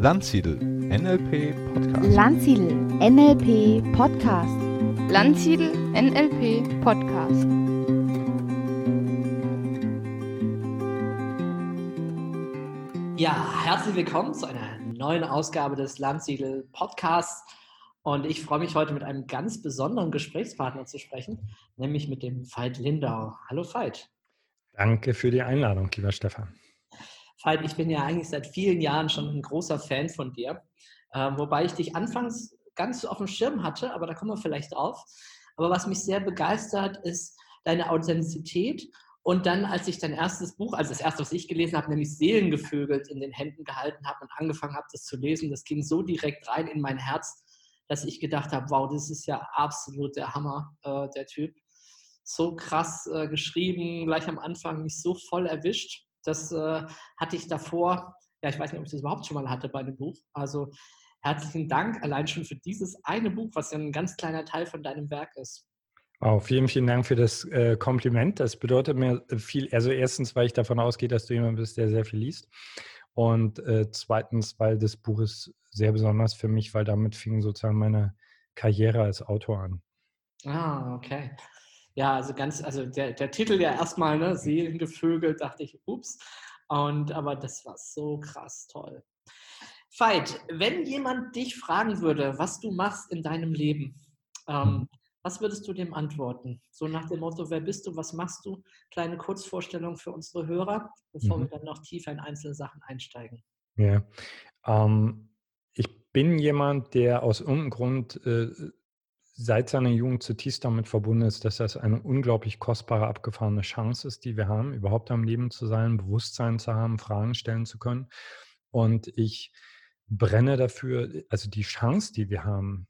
Landsiedel NLP Podcast. Landsiedel NLP Podcast. Landsiedel NLP Podcast. Ja, herzlich willkommen zu einer neuen Ausgabe des Landsiedel Podcasts. Und ich freue mich heute mit einem ganz besonderen Gesprächspartner zu sprechen, nämlich mit dem Veit Lindau. Hallo Veit. Danke für die Einladung, lieber Stefan. Veit, ich bin ja eigentlich seit vielen Jahren schon ein großer Fan von dir, äh, wobei ich dich anfangs ganz auf dem Schirm hatte, aber da kommen wir vielleicht drauf. Aber was mich sehr begeistert, ist deine Authentizität und dann, als ich dein erstes Buch, also das erste, was ich gelesen habe, nämlich Seelengevögelt in den Händen gehalten habe und angefangen habe, das zu lesen, das ging so direkt rein in mein Herz, dass ich gedacht habe, wow, das ist ja absolut der Hammer, äh, der Typ. So krass äh, geschrieben, gleich am Anfang mich so voll erwischt. Das äh, hatte ich davor, ja, ich weiß nicht, ob ich das überhaupt schon mal hatte bei dem Buch. Also herzlichen Dank allein schon für dieses eine Buch, was ja ein ganz kleiner Teil von deinem Werk ist. Oh, vielen, vielen Dank für das äh, Kompliment. Das bedeutet mir viel. Also erstens, weil ich davon ausgehe, dass du jemand bist, der sehr viel liest. Und äh, zweitens, weil das Buch ist sehr besonders für mich, weil damit fing sozusagen meine Karriere als Autor an. Ah, okay. Ja, also ganz, also der, der Titel ja erstmal, ne, Seelengevögel, dachte ich, ups. Und aber das war so krass toll. Veit, wenn jemand dich fragen würde, was du machst in deinem Leben, ähm, mhm. was würdest du dem antworten? So nach dem Motto, wer bist du, was machst du? Kleine Kurzvorstellung für unsere Hörer, bevor mhm. wir dann noch tiefer in einzelne Sachen einsteigen. Ja, ähm, ich bin jemand, der aus irgendeinem Grund äh, seit seiner Jugend zutiefst damit verbunden ist, dass das eine unglaublich kostbare, abgefahrene Chance ist, die wir haben, überhaupt am Leben zu sein, Bewusstsein zu haben, Fragen stellen zu können. Und ich brenne dafür, also die Chance, die wir haben,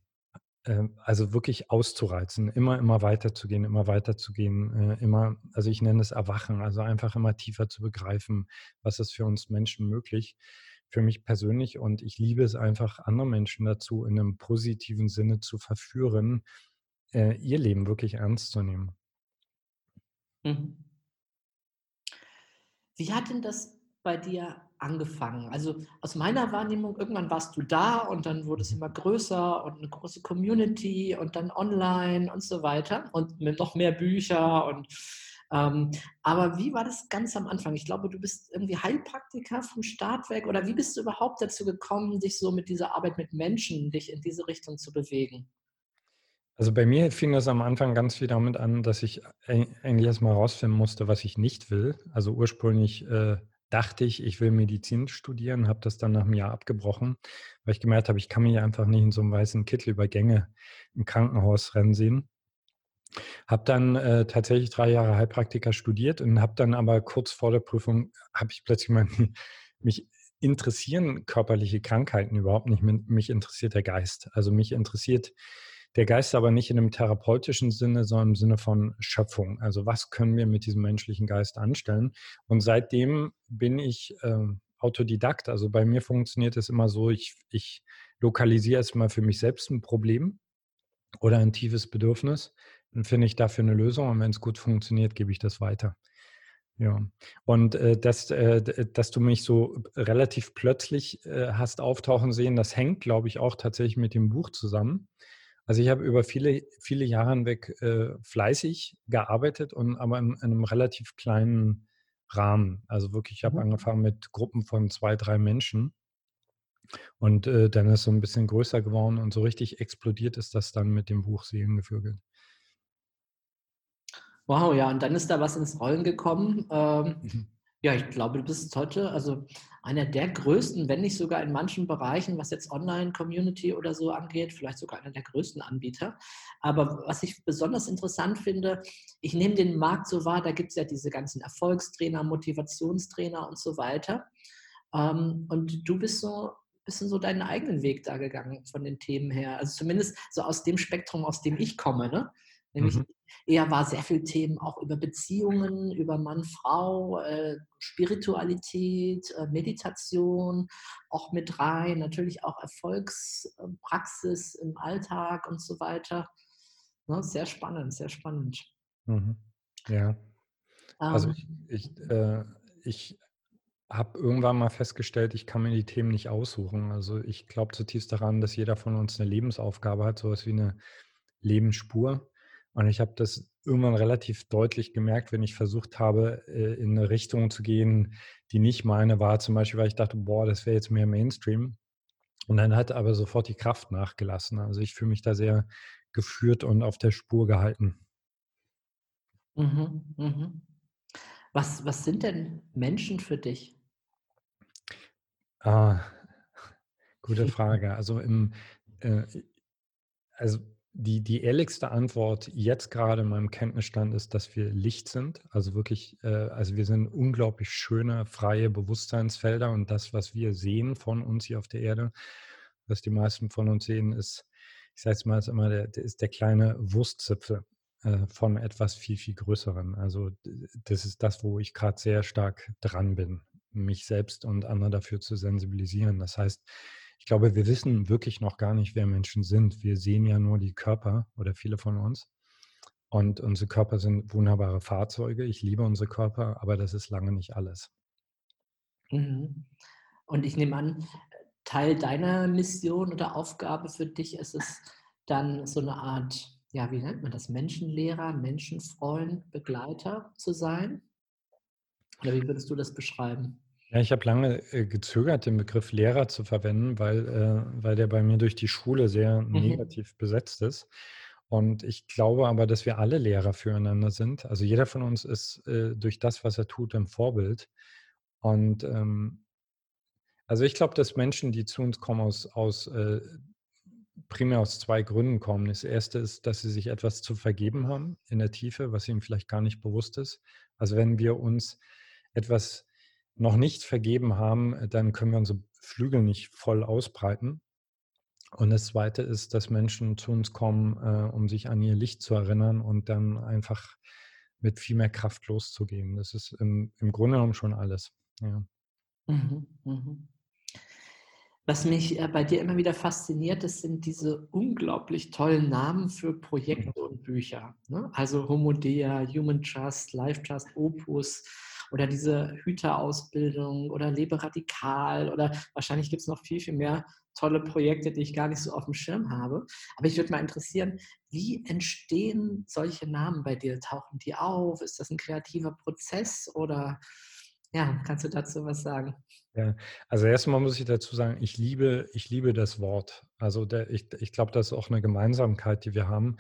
äh, also wirklich auszureizen, immer, immer weiterzugehen, immer weiterzugehen, äh, immer, also ich nenne es Erwachen, also einfach immer tiefer zu begreifen, was ist für uns Menschen möglich für mich persönlich und ich liebe es einfach, andere Menschen dazu in einem positiven Sinne zu verführen, äh, ihr Leben wirklich ernst zu nehmen. Mhm. Wie hat denn das bei dir angefangen? Also aus meiner Wahrnehmung, irgendwann warst du da und dann wurde es mhm. immer größer und eine große Community und dann online und so weiter und mit noch mehr Bücher und ähm, aber wie war das ganz am Anfang? Ich glaube, du bist irgendwie Heilpraktiker vom Start weg oder wie bist du überhaupt dazu gekommen, dich so mit dieser Arbeit mit Menschen, dich in diese Richtung zu bewegen? Also bei mir fing das am Anfang ganz viel damit an, dass ich eigentlich erstmal herausfinden musste, was ich nicht will. Also ursprünglich äh, dachte ich, ich will Medizin studieren, habe das dann nach einem Jahr abgebrochen, weil ich gemerkt habe, ich kann mich einfach nicht in so einem weißen Kittel über Gänge im Krankenhaus rennen sehen. Habe dann äh, tatsächlich drei Jahre Heilpraktiker studiert und habe dann aber kurz vor der Prüfung, habe ich plötzlich mal, mich interessieren körperliche Krankheiten überhaupt nicht. Mich interessiert der Geist. Also mich interessiert der Geist aber nicht in einem therapeutischen Sinne, sondern im Sinne von Schöpfung. Also was können wir mit diesem menschlichen Geist anstellen? Und seitdem bin ich äh, Autodidakt. Also bei mir funktioniert es immer so, ich, ich lokalisiere erstmal für mich selbst ein Problem oder ein tiefes Bedürfnis dann finde ich dafür eine Lösung und wenn es gut funktioniert, gebe ich das weiter. Ja, und äh, dass, äh, dass du mich so relativ plötzlich äh, hast auftauchen sehen, das hängt, glaube ich, auch tatsächlich mit dem Buch zusammen. Also ich habe über viele, viele Jahre hinweg äh, fleißig gearbeitet und aber in, in, einem relativ kleinen Rahmen. Also wirklich, ich habe mhm. angefangen mit Gruppen von zwei, drei Menschen. Und äh, dann ist es so ein bisschen größer geworden und so richtig explodiert ist das dann mit dem Buch Seelengevögel. Wow, ja, und dann ist da was ins Rollen gekommen. Ähm, mhm. Ja, ich glaube, du bist heute also einer der größten, wenn nicht sogar in manchen Bereichen, was jetzt Online-Community oder so angeht, vielleicht sogar einer der größten Anbieter. Aber was ich besonders interessant finde, ich nehme den Markt so wahr, da gibt es ja diese ganzen Erfolgstrainer, Motivationstrainer und so weiter. Ähm, und du bist so bisschen so deinen eigenen Weg da gegangen von den Themen her. Also zumindest so aus dem Spektrum, aus dem ich komme. Ne? Nämlich mhm. eher war sehr viel Themen auch über Beziehungen, über Mann, Frau, äh, Spiritualität, äh, Meditation, auch mit rein, natürlich auch Erfolgspraxis im Alltag und so weiter. Ne, sehr spannend, sehr spannend. Mhm. Ja. Also ähm, ich, ich, äh, ich habe irgendwann mal festgestellt, ich kann mir die Themen nicht aussuchen. Also ich glaube zutiefst daran, dass jeder von uns eine Lebensaufgabe hat, sowas wie eine Lebensspur. Und ich habe das irgendwann relativ deutlich gemerkt, wenn ich versucht habe, äh, in eine Richtung zu gehen, die nicht meine war. Zum Beispiel, weil ich dachte, boah, das wäre jetzt mehr Mainstream. Und dann hat aber sofort die Kraft nachgelassen. Also ich fühle mich da sehr geführt und auf der Spur gehalten. Mhm, mhm. Was, was sind denn Menschen für dich? Ah, gute Frage. Also im, äh, also die, die ehrlichste Antwort jetzt gerade in meinem Kenntnisstand ist, dass wir Licht sind. Also wirklich, äh, also wir sind unglaublich schöne, freie Bewusstseinsfelder und das, was wir sehen von uns hier auf der Erde, was die meisten von uns sehen, ist, ich sage es mal, ist immer der, der, ist der kleine Wurstzipfel äh, von etwas viel, viel Größeren. Also das ist das, wo ich gerade sehr stark dran bin, mich selbst und andere dafür zu sensibilisieren. Das heißt, ich glaube, wir wissen wirklich noch gar nicht, wer Menschen sind. Wir sehen ja nur die Körper oder viele von uns. Und unsere Körper sind wunderbare Fahrzeuge. Ich liebe unsere Körper, aber das ist lange nicht alles. Mhm. Und ich nehme an, Teil deiner Mission oder Aufgabe für dich ist es dann so eine Art, ja, wie nennt man das, Menschenlehrer, Menschenfreund, Begleiter zu sein? Oder wie würdest du das beschreiben? Ja, ich habe lange äh, gezögert, den Begriff Lehrer zu verwenden, weil, äh, weil der bei mir durch die Schule sehr mhm. negativ besetzt ist. Und ich glaube aber, dass wir alle Lehrer füreinander sind. Also jeder von uns ist äh, durch das, was er tut, ein Vorbild. Und ähm, also ich glaube, dass Menschen, die zu uns kommen, aus, aus äh, primär aus zwei Gründen kommen. Das erste ist, dass sie sich etwas zu vergeben haben in der Tiefe, was ihnen vielleicht gar nicht bewusst ist. Also wenn wir uns etwas noch nicht vergeben haben, äh, dann können wir unsere Flügel nicht voll ausbreiten. Und das Zweite ist, dass Menschen zu uns kommen, äh, um sich an ihr Licht zu erinnern und dann einfach mit viel mehr Kraft loszugehen. Das ist im, im Grunde genommen schon alles. Ja. Mhm, mhm. Was mich äh, bei dir immer wieder fasziniert, das sind diese unglaublich tollen Namen für Projekte und Bücher. Ne? Also Homodea, Human Trust, Life Trust, Opus oder diese Hüterausbildung oder Lebe radikal oder wahrscheinlich gibt es noch viel, viel mehr tolle Projekte, die ich gar nicht so auf dem Schirm habe. Aber ich würde mal interessieren, wie entstehen solche Namen bei dir? Tauchen die auf? Ist das ein kreativer Prozess oder ja, kannst du dazu was sagen? Ja, also erstmal muss ich dazu sagen, ich liebe, ich liebe das Wort. Also der, ich, ich glaube, das ist auch eine Gemeinsamkeit, die wir haben.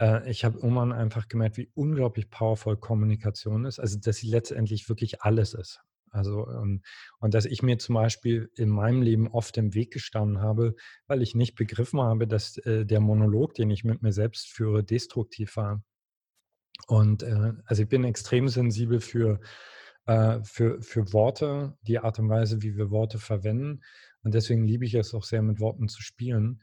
Äh, ich habe irgendwann einfach gemerkt, wie unglaublich powerful Kommunikation ist. Also, dass sie letztendlich wirklich alles ist. Also, ähm, und dass ich mir zum Beispiel in meinem Leben oft im Weg gestanden habe, weil ich nicht begriffen habe, dass äh, der Monolog, den ich mit mir selbst führe, destruktiv war. Und äh, also ich bin extrem sensibel für, für, für Worte, die Art und Weise, wie wir Worte verwenden. Und deswegen liebe ich es auch sehr, mit Worten zu spielen.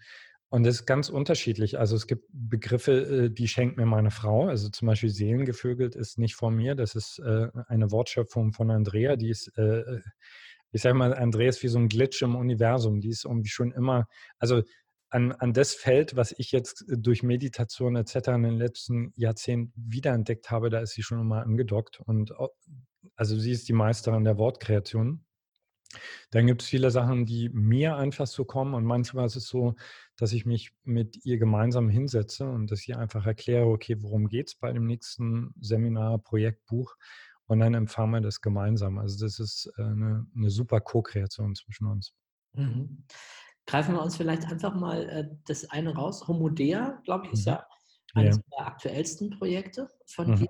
Und das ist ganz unterschiedlich. Also es gibt Begriffe, äh, die schenkt mir meine Frau. Also zum Beispiel Seelengevögelt ist nicht von mir. Das ist äh, eine Wortschöpfung von Andrea. Die ist, äh, ich sage mal, Andrea ist wie so ein Glitch im Universum. Die ist irgendwie schon immer, also an, an das Feld, was ich jetzt durch Meditation etc. in den letzten Jahrzehnten wiederentdeckt habe, da ist sie schon immer angedockt. Und also sie ist die Meisterin der Wortkreation. Dann gibt es viele Sachen, die mir einfach so kommen und manchmal ist es so, dass ich mich mit ihr gemeinsam hinsetze und dass ich einfach erkläre, okay, worum geht es bei dem nächsten Seminar, Projekt, Buch und dann empfangen wir das gemeinsam. Also das ist äh, eine, eine super Co-Kreation zwischen uns. Mhm. Greifen wir uns vielleicht einfach mal äh, das eine raus. Homodea, glaube ich, ist mhm. ja eines ja. der aktuellsten Projekte von mhm. dir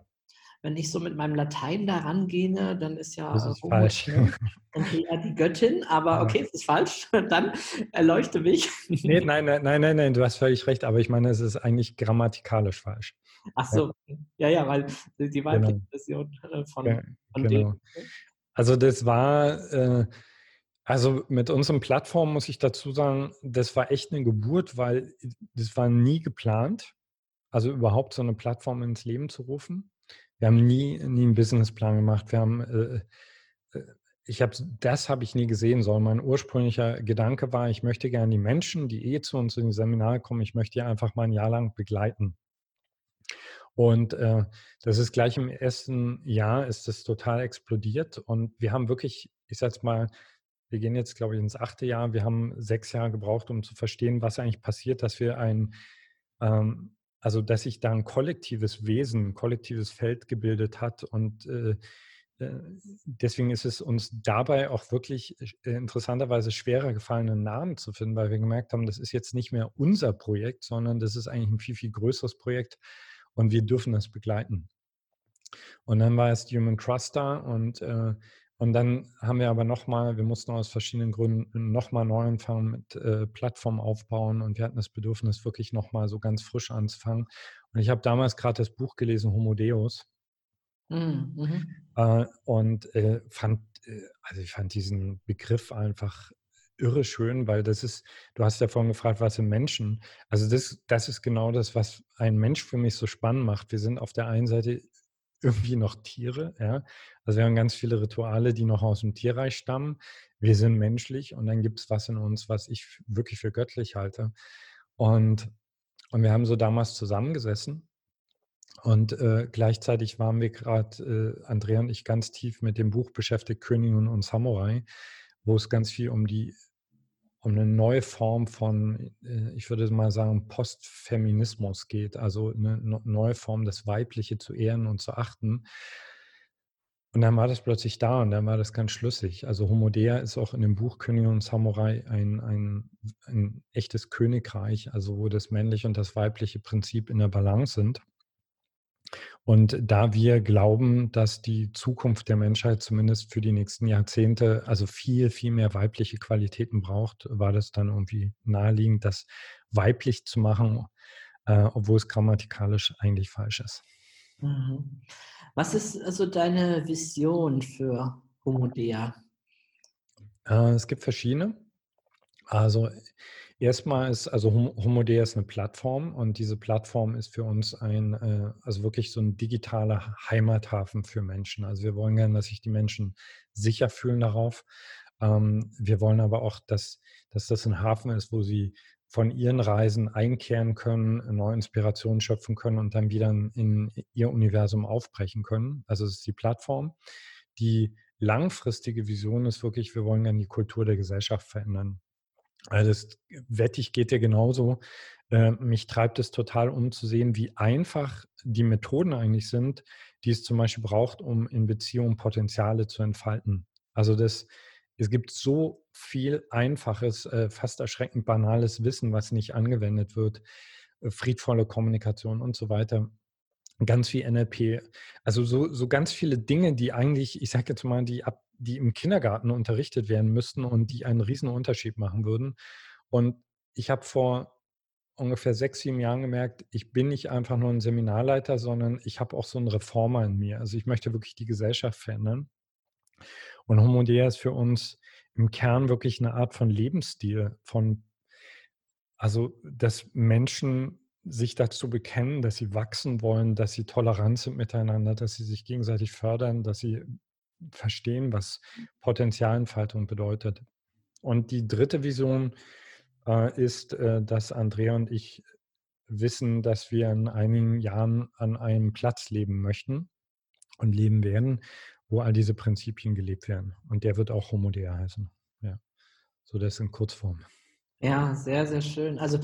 wenn ich so mit meinem Latein da rangehe, dann ist ja das ist falsch. ja die Göttin, aber okay, es ist falsch, dann erleuchte mich. Nee, nein, nein, nein, nein, nein, du hast völlig recht, aber ich meine, es ist eigentlich grammatikalisch falsch. Ach so, ja, ja, weil die weibliche genau. Version äh, von, ja, von genau. dem. Also das war, äh, also mit unseren Plattformen muss ich dazu sagen, das war echt eine Geburt, weil das war nie geplant, also überhaupt so eine Plattform ins Leben zu rufen. Wir haben nie, nie einen Businessplan gemacht. Wir haben, äh, äh ich habe, das habe ich nie gesehen sollen. Mein ursprünglicher Gedanke war, ich möchte gerne die Menschen, die eh zu uns in die Seminare kommen, ich möchte die einfach mal ein Jahr lang begleiten. Und äh, das ist gleich im ersten Jahr ist das total explodiert und wir haben wirklich ich sag's mal, wir gehen jetzt, glaube ich, ins achte Jahr. Wir haben sechs Jahre gebraucht, um zu verstehen, was eigentlich passiert, dass wir ein, ähm, also dass sich da ein kollektives Wesen, ein kollektives Feld gebildet hat und äh, äh, deswegen ist es uns dabei auch wirklich äh, interessanterweise schwerer gefallen, einen Namen zu finden, weil wir gemerkt haben, das ist jetzt nicht mehr unser Projekt, sondern das ist eigentlich ein viel, viel größeres Projekt und wir dürfen das begleiten. Und dann war es Human Trust da und, äh, und dann haben wir aber nochmal, wir mussten aus verschiedenen Gründen nochmal neu anfangen mit äh, Plattform aufbauen und wir hatten das Bedürfnis, wirklich nochmal so ganz frisch anzufangen. Und ich habe damals gerade das Buch gelesen, Homo Deus. Mhm. mhm. Äh, und äh, fand, äh, also ich fand diesen Begriff einfach irre schön, weil das ist, du hast ja vorhin gefragt, was sind Menschen? Also das, das ist genau das, was ein Mensch für mich so spannend macht. Wir sind auf der einen Seite irgendwie noch Tiere, ja. Also wir haben ganz viele Rituale, die noch aus dem Tierreich stammen. Wir sind menschlich und dann gibt es was in uns, was ich wirklich für göttlich halte. Und, und wir haben so damals zusammengesessen und äh, gleichzeitig waren wir gerade, äh, Andrea und ich, ganz tief mit dem Buch beschäftigt, Königin und Samurai, wo es ganz viel um die um eine neue Form von, äh, ich würde mal sagen, Postfeminismus geht, also eine neue Form, das Weibliche zu ehren und zu achten. Und dann war das plötzlich da und dann war das ganz schlüssig. Also Homodea ist auch in dem Buch Königin und Samurai ein, ein, ein echtes Königreich, also wo das männliche und das weibliche Prinzip in der Balance sind. Und da wir glauben, dass die Zukunft der Menschheit zumindest für die nächsten Jahrzehnte also viel, viel mehr weibliche Qualitäten braucht, war das dann irgendwie naheliegend, das weiblich zu machen, äh, obwohl es grammatikalisch eigentlich falsch ist. Mhm. Was ist also deine Vision für Homodea? Äh, es gibt verschiedene. Also Erstmal ist, also Homodea ist eine Plattform und diese Plattform ist für uns ein, äh, also wirklich so ein digitaler Heimathafen für Menschen. Also wir wollen gerne, dass sich die Menschen sicher fühlen darauf. Ähm, wir wollen aber auch, dass, dass das ein Hafen ist, wo sie von ihren Reisen einkehren können, neue Inspirationen schöpfen können und dann wieder in ihr Universum aufbrechen können. Also es ist die Plattform. Die langfristige Vision ist wirklich, wir wollen gerne die Kultur der Gesellschaft verändern. Also das wette ich, geht dir genauso. Äh, mich treibt es total um zu sehen, wie einfach die Methoden eigentlich sind, die es zum Beispiel braucht, um in Beziehungen Potenziale zu entfalten. Also das, es gibt so viel einfaches, äh, fast erschreckend banales Wissen, was nicht angewendet wird, äh, friedvolle Kommunikation und so weiter. Ganz viel NLP. Also so, so ganz viele Dinge, die eigentlich, ich sage jetzt mal, die ab die im Kindergarten unterrichtet werden müssten und die einen riesen Unterschied machen würden. Und ich habe vor ungefähr sechs, sieben Jahren gemerkt, ich bin nicht einfach nur ein Seminarleiter, sondern ich habe auch so einen Reformer in mir. Also ich möchte wirklich die Gesellschaft verändern. Und Homodea ist für uns im Kern wirklich eine Art von Lebensstil, von, also dass Menschen sich dazu bekennen, dass sie wachsen wollen, dass sie tolerant sind miteinander, dass sie sich gegenseitig fördern, dass sie verstehen, was Potenzialentfaltung bedeutet. Und die dritte Vision äh, ist, äh, dass Andrea und ich wissen, dass wir in einigen Jahren an einem Platz leben möchten und leben werden, wo all diese Prinzipien gelebt werden. Und der wird auch Homodea heißen. Ja. So das in Kurzform. Ja, sehr, sehr schön. Also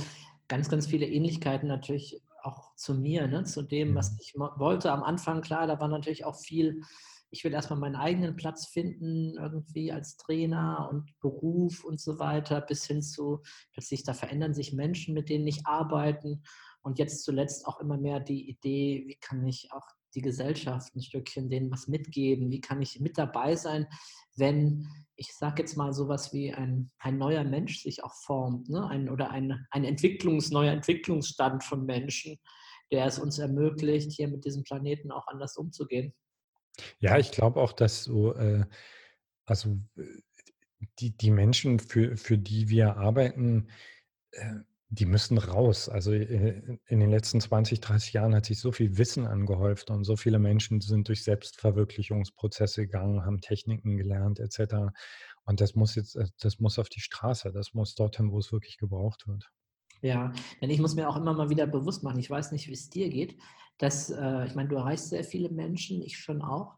ganz, ganz viele Ähnlichkeiten natürlich auch zu mir, ne? zu dem, was ich wollte am Anfang. Klar, da war natürlich auch viel ich will erstmal meinen eigenen Platz finden, irgendwie als Trainer und Beruf und so weiter, bis hin zu, plötzlich da verändern sich Menschen, mit denen ich arbeiten. Und jetzt zuletzt auch immer mehr die Idee, wie kann ich auch die Gesellschaft ein Stückchen denen was mitgeben? Wie kann ich mit dabei sein, wenn ich sage jetzt mal sowas wie ein, ein neuer Mensch sich auch formt, ne? ein, oder ein, ein Entwicklungs, neuer Entwicklungsstand von Menschen, der es uns ermöglicht, hier mit diesem Planeten auch anders umzugehen. Ja, ich glaube auch, dass so, äh, also äh, die, die Menschen, für, für die wir arbeiten, äh, die müssen raus. Also äh, in den letzten 20, 30 Jahren hat sich so viel Wissen angehäuft und so viele Menschen sind durch Selbstverwirklichungsprozesse gegangen, haben Techniken gelernt etc. Und das muss jetzt, äh, das muss auf die Straße, das muss dorthin, wo es wirklich gebraucht wird. Ja, denn ich muss mir auch immer mal wieder bewusst machen, ich weiß nicht, wie es dir geht, dass, äh, ich meine, du erreichst sehr viele Menschen, ich schon auch,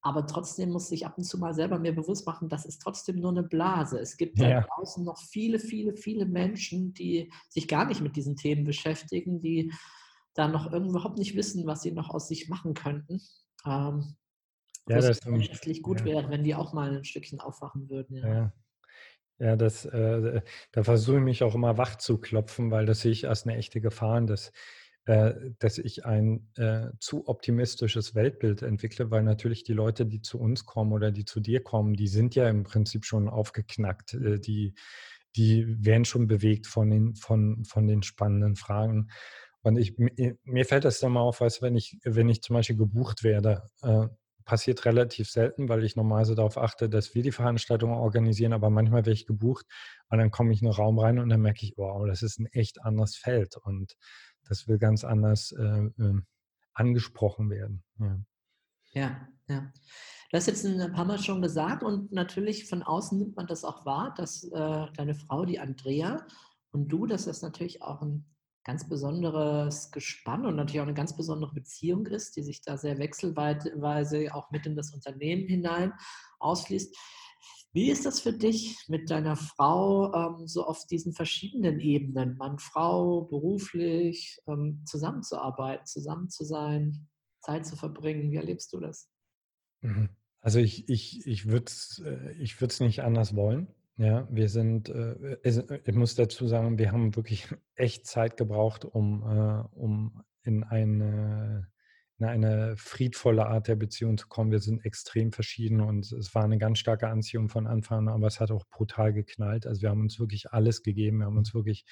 aber trotzdem muss ich ab und zu mal selber mir bewusst machen, das ist trotzdem nur eine Blase. Es gibt Ja. da draußen noch viele, viele, viele Menschen, die sich gar nicht mit diesen Themen beschäftigen, die da noch irgendwo überhaupt nicht wissen, was sie noch aus sich machen könnten. Ähm, Ja, das echt gut ja. wäre, wenn die auch mal ein Stückchen aufwachen würden. Ja. Ja, ja das, äh, da versuche ich mich auch immer wach zu klopfen, weil das sehe ich als eine echte Gefahr, dass, äh, dass ich ein äh, zu optimistisches Weltbild entwickle, weil natürlich die Leute, die zu uns kommen oder die zu dir kommen, die sind ja im Prinzip schon aufgeknackt. Äh, die, die werden schon bewegt von den, von, von den spannenden Fragen. Und ich, mir fällt das dann mal auf, weißt, wenn ich, wenn ich zum Beispiel gebucht werde, äh, passiert relativ selten, weil ich normalerweise darauf achte, dass wir die Veranstaltungen organisieren, aber manchmal werde ich gebucht und dann komme ich in einen Raum rein und dann merke ich, wow, das ist ein echt anderes Feld und das will ganz anders äh, äh, angesprochen werden. Ja. Ja, ja. Du hast jetzt ein paar Mal schon gesagt und natürlich von außen nimmt man das auch wahr, dass äh, deine Frau, die Andrea und du, dass das natürlich auch ein ganz besonderes Gespann und natürlich auch eine ganz besondere Beziehung ist, die sich da sehr wechselweise auch mit in das Unternehmen hinein ausfließt. Wie ist das für dich mit deiner Frau ähm, so auf diesen verschiedenen Ebenen, Mann, Frau, beruflich, ähm, zusammenzuarbeiten, zusammen zu sein, Zeit zu verbringen? Wie erlebst du das? Mhm. Also ich, ich, ich würde es ich würd's nicht anders wollen. Ja, wir sind, äh, es- ich muss dazu sagen, wir haben wirklich echt Zeit gebraucht, um, äh, um in eine, in eine friedvolle Art der Beziehung zu kommen. Wir sind extrem verschieden und es war eine ganz starke Anziehung von Anfang an, aber es hat auch brutal geknallt. Also wir haben uns wirklich alles gegeben, wir haben uns wirklich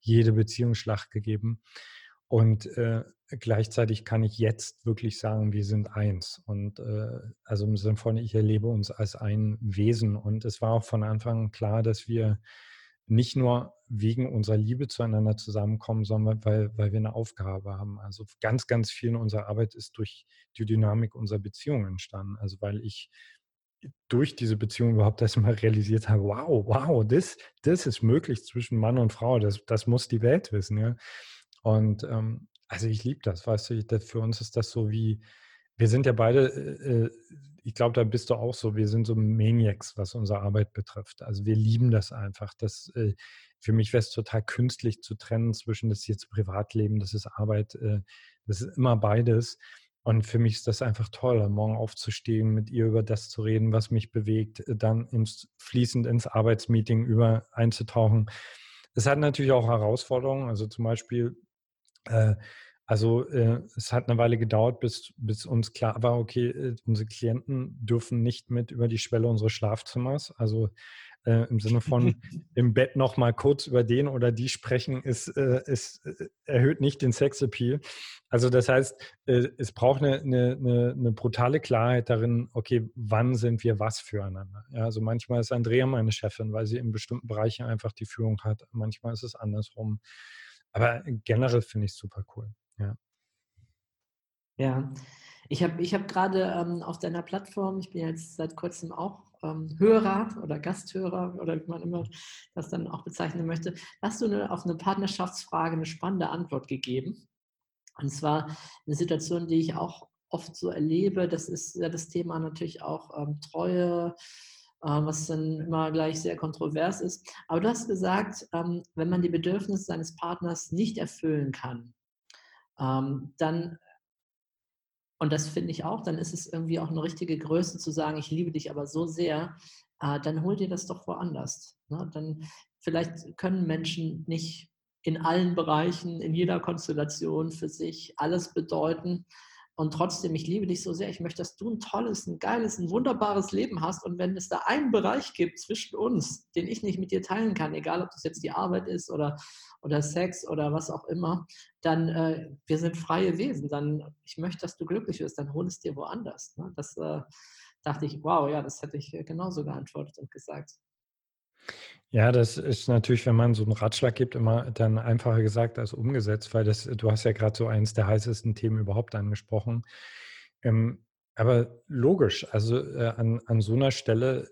jede Beziehungsschlacht gegeben. Und äh, gleichzeitig kann ich jetzt wirklich sagen, wir sind eins. Und äh, also im Sinne von, ich erlebe uns als ein Wesen. Und es war auch von Anfang an klar, dass wir nicht nur wegen unserer Liebe zueinander zusammenkommen, sondern weil, weil wir eine Aufgabe haben. Also ganz, ganz viel in unserer Arbeit ist durch die Dynamik unserer Beziehung entstanden. Also weil ich durch diese Beziehung überhaupt erstmal realisiert habe, wow, wow, das, das ist möglich zwischen Mann und Frau. Das, das muss die Welt wissen, ja. Und ähm, also ich liebe das, weißt du, das, für uns ist das so wie, wir sind ja beide, äh, äh ich glaube, da bist du auch so, wir sind so Maniacs, was unsere Arbeit betrifft. Also wir lieben das einfach. Das, äh, für mich wäre es total künstlich zu trennen zwischen das jetzt Privatleben, das ist Arbeit, äh, das ist immer beides. Und für mich ist das einfach toll, am Morgen aufzustehen, mit ihr über das zu reden, was mich bewegt, äh, dann ins, fließend ins Arbeitsmeeting über einzutauchen. Es hat natürlich auch Herausforderungen. Also zum Beispiel, äh, also äh, es hat eine Weile gedauert, bis, bis uns klar war, okay, äh, unsere Klienten dürfen nicht mit über die Schwelle unseres Schlafzimmers. Also äh, im Sinne von im Bett noch mal kurz über den oder die sprechen, ist, äh, ist äh, erhöht nicht den Sexappeal. Also das heißt, äh, es braucht eine, eine, eine, eine brutale Klarheit darin, okay, wann sind wir was füreinander? Ja, also manchmal ist Andrea meine Chefin, weil sie in bestimmten Bereichen einfach die Führung hat. Manchmal ist es andersrum. Aber generell finde ich es super cool. Ja. Ja, ich habe ich hab gerade ähm, auf deiner Plattform, ich bin jetzt seit kurzem auch ähm, Hörer oder Gasthörer oder wie man immer das dann auch bezeichnen möchte, hast du eine, auf eine Partnerschaftsfrage eine spannende Antwort gegeben. Und zwar eine Situation, die ich auch oft so erlebe, das ist ja das Thema natürlich auch ähm, Treue, was dann immer gleich sehr kontrovers ist. Aber du hast gesagt, ähm, wenn man die Bedürfnisse seines Partners nicht erfüllen kann, ähm, dann und das finde ich auch, dann ist es irgendwie auch eine richtige Größe zu sagen, ich liebe dich aber so sehr, äh, dann hol dir das doch woanders. Ne? Dann vielleicht können Menschen nicht in allen Bereichen, in jeder Konstellation für sich alles bedeuten. Und trotzdem, ich liebe dich so sehr. Ich möchte, dass du ein tolles, ein geiles, ein wunderbares Leben hast. Und wenn es da einen Bereich gibt zwischen uns, den ich nicht mit dir teilen kann, egal ob das jetzt die Arbeit ist oder, oder Sex oder was auch immer, dann äh, wir sind freie Wesen. Dann ich möchte, dass du glücklich wirst. Dann hol es dir woanders. Ne? Das äh, dachte ich, wow, ja, das hätte ich genauso geantwortet und gesagt. Ja, das ist natürlich, wenn man so einen Ratschlag gibt, immer dann einfacher gesagt als umgesetzt, weil das, du hast ja gerade so eines der heißesten Themen überhaupt angesprochen. Ähm, aber logisch, also äh, an, an so einer Stelle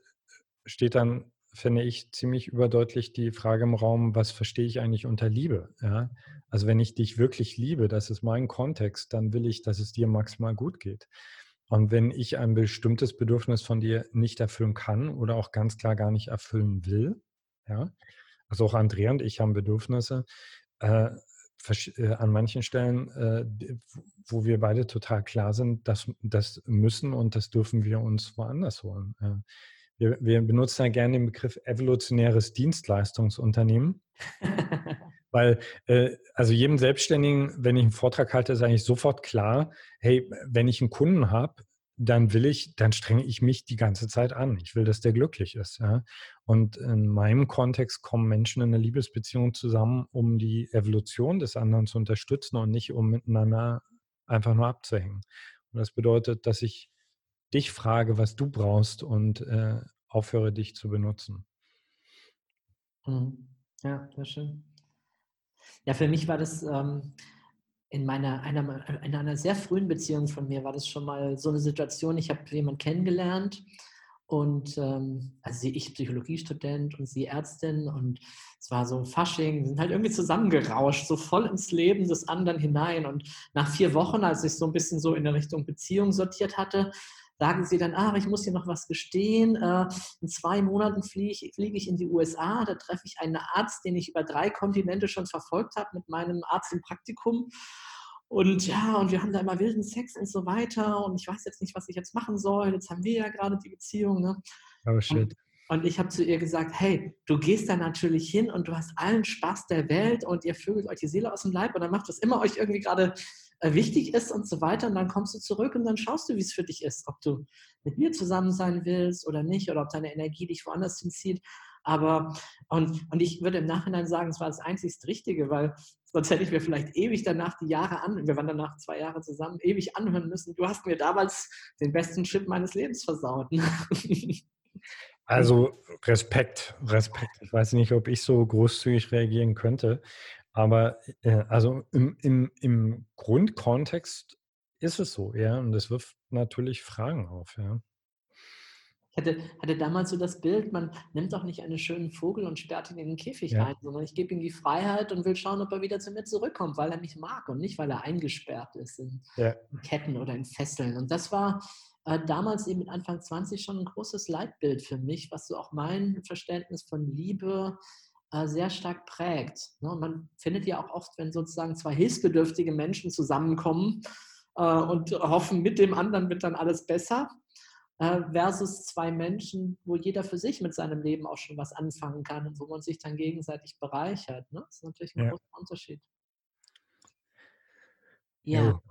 steht dann, finde ich, ziemlich überdeutlich die Frage im Raum, was verstehe ich eigentlich unter Liebe? Ja? Also wenn ich dich wirklich liebe, das ist mein Kontext, dann will ich, dass es dir maximal gut geht. Und wenn ich ein bestimmtes Bedürfnis von dir nicht erfüllen kann oder auch ganz klar gar nicht erfüllen will, ja, also auch Andrea und ich haben Bedürfnisse, äh, äh, an manchen Stellen, äh, wo wir beide total klar sind, dass das müssen und das dürfen wir uns woanders holen. Wir, wir benutzen ja gerne den Begriff evolutionäres Dienstleistungsunternehmen. Weil, äh, also jedem Selbstständigen, wenn ich einen Vortrag halte, ist eigentlich sofort klar, hey, wenn ich einen Kunden habe, dann will ich, dann strenge ich mich die ganze Zeit an. Ich will, dass der glücklich ist. Ja? Und in meinem Kontext kommen Menschen in einer Liebesbeziehung zusammen, um die Evolution des anderen zu unterstützen und nicht um miteinander einfach nur abzuhängen. Und das bedeutet, dass ich dich frage, was du brauchst und äh, aufhöre, dich zu benutzen. Mhm. Ja, sehr schön. Ja, für mich war das ähm, in meiner einer, in einer sehr frühen Beziehung von mir war das schon mal so eine Situation. Ich habe jemanden kennengelernt und ähm, also ich Psychologiestudent und sie Ärztin und es war so ein Fasching, wir sind halt irgendwie zusammengerauscht, so voll ins Leben des anderen hinein. Und nach vier Wochen, als ich so ein bisschen so in der Richtung Beziehung sortiert hatte, sagen sie dann, ach, ich muss hier noch was gestehen. Äh, in zwei Monaten fliege flieg ich in die USA, da treffe ich einen Arzt, den ich über drei Kontinente schon verfolgt habe mit meinem Arzt im Praktikum. Und ja, und wir haben da immer wilden Sex und so weiter. Und ich weiß jetzt nicht, was ich jetzt machen soll. Jetzt haben wir ja gerade die Beziehung. Ne? Oh shit. Und, und ich habe zu ihr gesagt, hey, du gehst da natürlich hin und du hast allen Spaß der Welt und ihr vögelt euch die Seele aus dem Leib und dann macht was immer euch irgendwie gerade wichtig ist und so weiter. Und dann kommst du zurück und dann schaust du, wie es für dich ist, ob du mit mir zusammen sein willst oder nicht oder ob deine Energie dich woanders hinzieht. Aber, und, und ich würde im Nachhinein sagen, es war das einzigst Richtige, weil sonst hätte ich mir vielleicht ewig danach die Jahre an, wir waren danach zwei Jahre zusammen, ewig anhören müssen. Du hast mir damals den besten Chip meines Lebens versaut. Also Respekt, Respekt. Ich weiß nicht, ob ich so großzügig reagieren könnte, aber äh, also im, im, im Grundkontext ist es so, ja, und das wirft natürlich Fragen auf, ja. Ich hatte, hatte damals so das Bild, man nimmt doch nicht einen schönen Vogel und sperrt ihn in den Käfig ja. ein, sondern ich gebe ihm die Freiheit und will schauen, ob er wieder zu mir zurückkommt, weil er mich mag und nicht, weil er eingesperrt ist in ja. Ketten oder in Fesseln. Und das war äh, damals eben mit Anfang 20 schon ein großes Leitbild für mich, was so auch mein Verständnis von Liebe sehr stark prägt. Ne? Und man findet ja auch oft, wenn sozusagen zwei hilfsbedürftige Menschen zusammenkommen äh, und hoffen, mit dem anderen wird dann alles besser äh, versus zwei Menschen, wo jeder für sich mit seinem Leben auch schon was anfangen kann und wo man sich dann gegenseitig bereichert. Ne? Das ist natürlich ein ja. großer Unterschied. Ja. ja.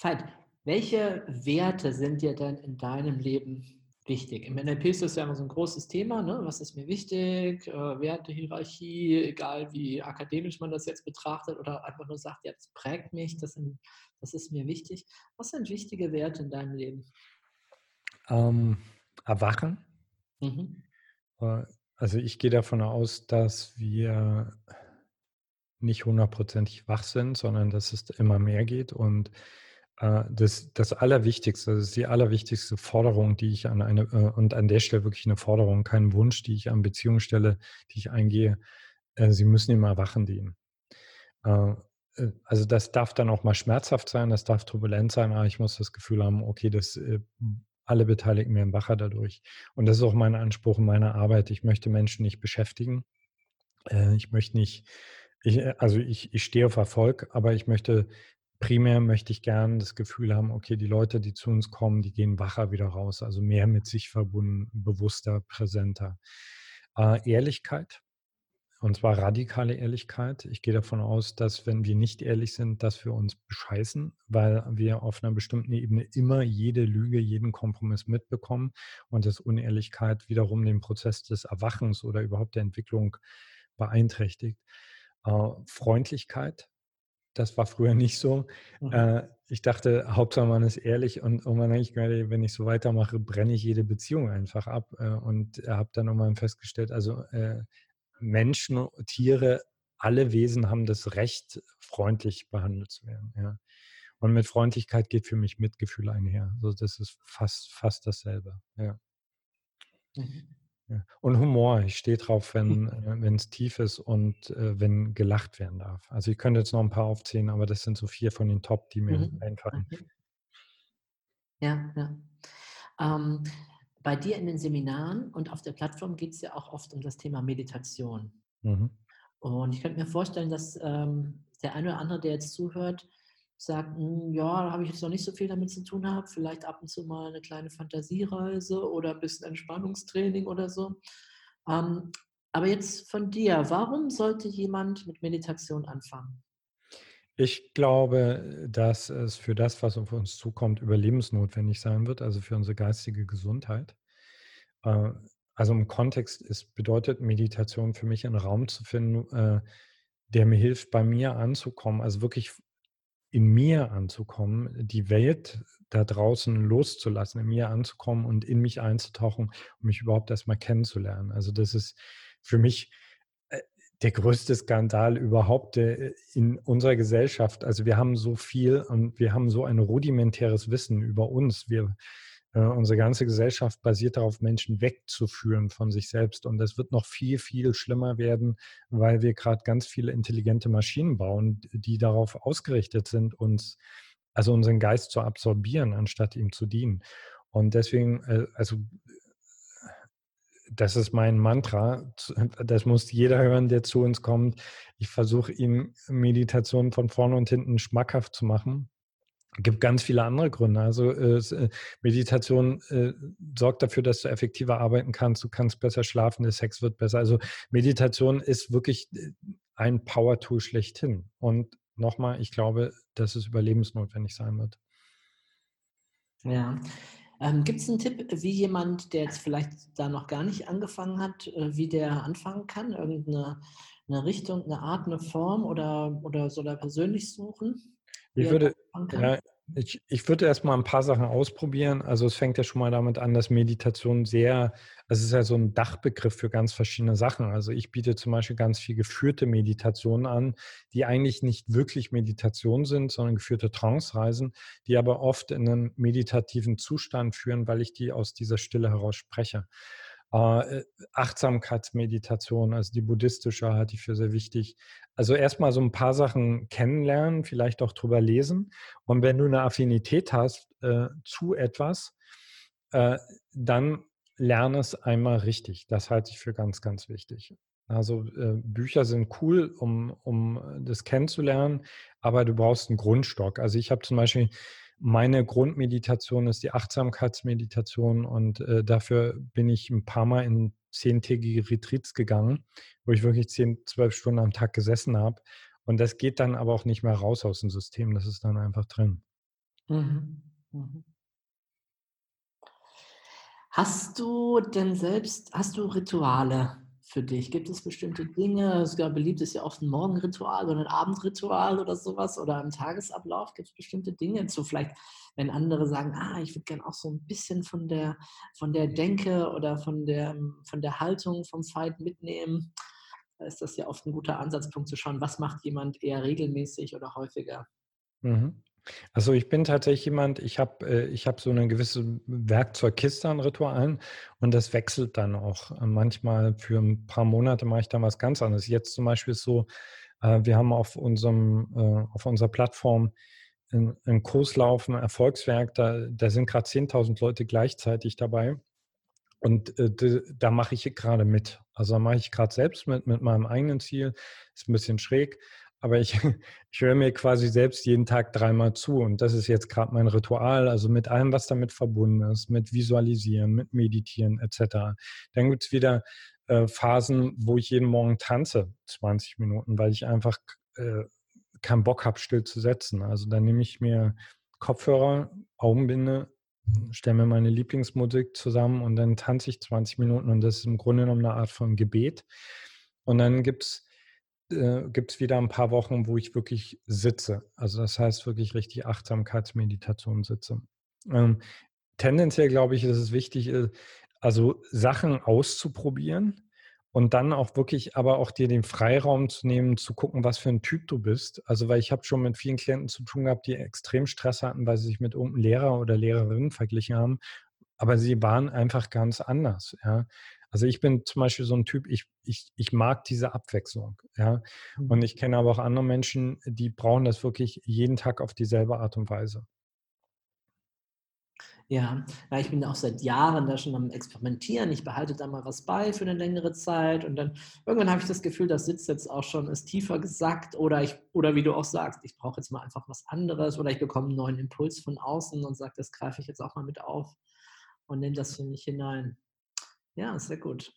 Veit, welche Werte sind dir denn in deinem Leben wichtig. Im NLP ist das ja immer so ein großes Thema. Ne? Was ist mir wichtig? Äh, Wertehierarchie, egal wie akademisch man das jetzt betrachtet oder einfach nur sagt, jetzt prägt mich, das, in, das ist mir wichtig. Was sind wichtige Werte in deinem Leben? Ähm, erwachen. Mhm. Äh, also ich gehe davon aus, dass wir nicht hundertprozentig wach sind, sondern dass es immer mehr geht und das, das Allerwichtigste, das ist die allerwichtigste Forderung, die ich an eine, äh, und an der Stelle wirklich eine Forderung, kein Wunsch, die ich an Beziehungen stelle, die ich eingehe. Äh, sie müssen immer erwachen dienen. Also das darf dann auch mal schmerzhaft sein, das darf turbulent sein, aber ich muss das Gefühl haben, okay, das alle Beteiligten werden wacher dadurch. Und das ist auch mein Anspruch in meiner Arbeit. Ich möchte Menschen nicht beschäftigen. Ich möchte nicht, ich, also ich, ich stehe auf Erfolg, aber ich möchte primär möchte ich gern das Gefühl haben, okay, die Leute, die zu uns kommen, die gehen wacher wieder raus, also mehr mit sich verbunden, bewusster, präsenter. Äh, Ehrlichkeit, und zwar radikale Ehrlichkeit. Ich gehe davon aus, dass wenn wir nicht ehrlich sind, dass wir uns bescheißen, weil wir auf einer bestimmten Ebene immer jede Lüge, jeden Kompromiss mitbekommen und dass Unehrlichkeit wiederum den Prozess des Erwachens oder überhaupt der Entwicklung beeinträchtigt. Äh, Freundlichkeit, das war früher nicht so. Mhm. Äh, ich dachte, Hauptsache man ist ehrlich und irgendwann habe ich gedacht, wenn ich so weitermache, brenne ich jede Beziehung einfach ab. Äh, und habe dann irgendwann festgestellt, also äh, Menschen, Tiere, alle Wesen haben das Recht, freundlich behandelt zu werden. Ja. Und mit Freundlichkeit geht für mich Mitgefühl einher. Also das ist fast, fast dasselbe. Ja. Mhm. Und Humor, ich stehe drauf, wenn äh, es tief ist und äh, wenn gelacht werden darf. Also ich könnte jetzt noch ein paar aufzählen, aber das sind so vier von den Top, die mir mhm. einfallen. Ja, ja. Ähm, bei dir in den Seminaren und auf der Plattform geht es ja auch oft um das Thema Meditation. Mhm. Und ich könnte mir vorstellen, dass ähm, der eine oder andere, der jetzt zuhört, sagt, "Hm, ja, da habe ich jetzt noch nicht so viel damit zu tun gehabt, vielleicht ab und zu mal eine kleine Fantasiereise oder ein bisschen Entspannungstraining oder so. Ähm, aber jetzt von dir, warum sollte jemand mit Meditation anfangen? Ich glaube, dass es für das, was auf uns zukommt, überlebensnotwendig sein wird, also für unsere geistige Gesundheit. Äh, also im Kontext ist, bedeutet Meditation für mich einen Raum zu finden, äh, der mir hilft, bei mir anzukommen, also wirklich in mir anzukommen, die Welt da draußen loszulassen, in mir anzukommen und in mich einzutauchen, um mich überhaupt erstmal kennenzulernen. Also das ist für mich äh, der größte Skandal überhaupt äh, in unserer Gesellschaft. Also wir haben so viel und wir haben so ein rudimentäres Wissen über uns. Wir, unsere ganze Gesellschaft basiert darauf, Menschen wegzuführen von sich selbst. Und das wird noch viel, viel schlimmer werden, weil wir gerade ganz viele intelligente Maschinen bauen, die darauf ausgerichtet sind, uns, also unseren Geist zu absorbieren, anstatt ihm zu dienen. Und deswegen, äh, also das ist mein Mantra. Das muss jeder hören, der zu uns kommt. Ich versuche ihm Meditation von vorne und hinten schmackhaft zu machen. Es gibt ganz viele andere Gründe. Also äh, Meditation äh, sorgt dafür, dass du effektiver arbeiten kannst. Du kannst besser schlafen, der Sex wird besser. Also Meditation ist wirklich äh, ein Power-Tool schlechthin. Und nochmal, ich glaube, dass es überlebensnotwendig sein wird. Ja. Ähm, Gibt es einen Tipp, wie jemand, der jetzt vielleicht da noch gar nicht angefangen hat, äh, wie der anfangen kann? Irgendeine eine Richtung, eine Art, eine Form oder, oder soll er persönlich suchen? Ich würde, ja, ich, ich würde erst mal ein paar Sachen ausprobieren. Also es fängt ja schon mal damit an, dass Meditation sehr, es ist ja so ein Dachbegriff für ganz verschiedene Sachen. Also ich biete zum Beispiel ganz viel geführte Meditationen an, die eigentlich nicht wirklich Meditation sind, sondern geführte Trance-Reisen, die aber oft in einen meditativen Zustand führen, weil ich die aus dieser Stille heraus spreche. Äh, Achtsamkeitsmeditation, also die buddhistische, halte ich für sehr wichtig. Also erstmal so ein paar Sachen kennenlernen, vielleicht auch drüber lesen. Und wenn du eine Affinität hast äh, zu etwas, äh, dann lerne es einmal richtig. Das halte ich für ganz, ganz wichtig. Also äh, Bücher sind cool, um, um das kennenzulernen, aber du brauchst einen Grundstock. Also ich habe zum Beispiel meine Grundmeditation ist die Achtsamkeitsmeditation und äh, dafür bin ich ein paar Mal in zehntägige Retreats gegangen, wo ich wirklich zehn, zwölf Stunden am Tag gesessen habe. Und das geht dann aber auch nicht mehr raus aus dem System, das ist dann einfach drin. Mhm. Mhm. Hast du denn selbst, hast du Rituale für dich? Gibt es bestimmte Dinge? Sogar beliebt ist ja oft ein Morgenritual oder ein Abendritual oder sowas oder im Tagesablauf. Gibt es bestimmte Dinge zu vielleicht, wenn andere sagen, ah, ich würde gerne auch so ein bisschen von der, von der Denke oder von der, von der Haltung vom Fight mitnehmen? Da ist das ja oft ein guter Ansatzpunkt zu schauen, was macht jemand eher regelmäßig oder häufiger. Mhm. Also ich bin tatsächlich jemand, ich habe äh, ich hab so eine gewisse Werkzeugkiste an Ritualen und das wechselt dann auch. Äh, manchmal für ein paar Monate mache ich dann was ganz anderes. Jetzt zum Beispiel ist so, äh, wir haben auf, unserem, auf unserer Plattform einen Kurs laufen, Erfolgswerk, da, da sind gerade 10.000 Leute gleichzeitig dabei. Und da mache ich gerade mit. Also da mache ich gerade selbst mit, mit meinem eigenen Ziel. Ist ein bisschen schräg aber ich, ich höre mir quasi selbst jeden Tag dreimal zu und das ist jetzt gerade mein Ritual, also mit allem, was damit verbunden ist, mit Visualisieren, mit Meditieren etc. Dann gibt es wieder äh, Phasen, wo ich jeden Morgen tanze, 20 Minuten, weil ich einfach äh, keinen Bock habe, still zu setzen. Also dann nehme ich mir Kopfhörer, Augenbinde, stelle mir meine Lieblingsmusik zusammen und dann tanze ich 20 Minuten und das ist im Grunde genommen eine Art von Gebet. Und dann gibt es äh, gibt es wieder ein paar Wochen, wo ich wirklich sitze. Also das heißt wirklich richtig Achtsamkeitsmeditation sitze. Ähm, tendenziell glaube ich, ist es wichtig, äh, also Sachen auszuprobieren und dann auch wirklich, aber auch dir den Freiraum zu nehmen, zu gucken, was für ein Typ du bist. Also weil ich habe schon mit vielen Klienten zu tun gehabt, die extrem Stress hatten, weil sie sich mit irgendeinem Lehrer oder Lehrerin verglichen haben, aber sie waren einfach ganz anders. Ja. Also ich bin zum Beispiel so ein Typ, ich, ich, ich mag diese Abwechslung, ja. Und mhm. ich kenne aber auch andere Menschen, die brauchen das wirklich jeden Tag auf dieselbe Art und Weise. Ja, ja, ich bin auch seit Jahren da schon am Experimentieren. Ich behalte da mal was bei für eine längere Zeit und dann irgendwann habe ich das Gefühl, das sitzt jetzt auch schon, ist tiefer gesackt oder ich, oder wie du auch sagst, ich brauche jetzt mal einfach was anderes oder ich bekomme einen neuen Impuls von außen und sage, das greife ich jetzt auch mal mit auf und nehme das für mich hinein. Ja, sehr gut.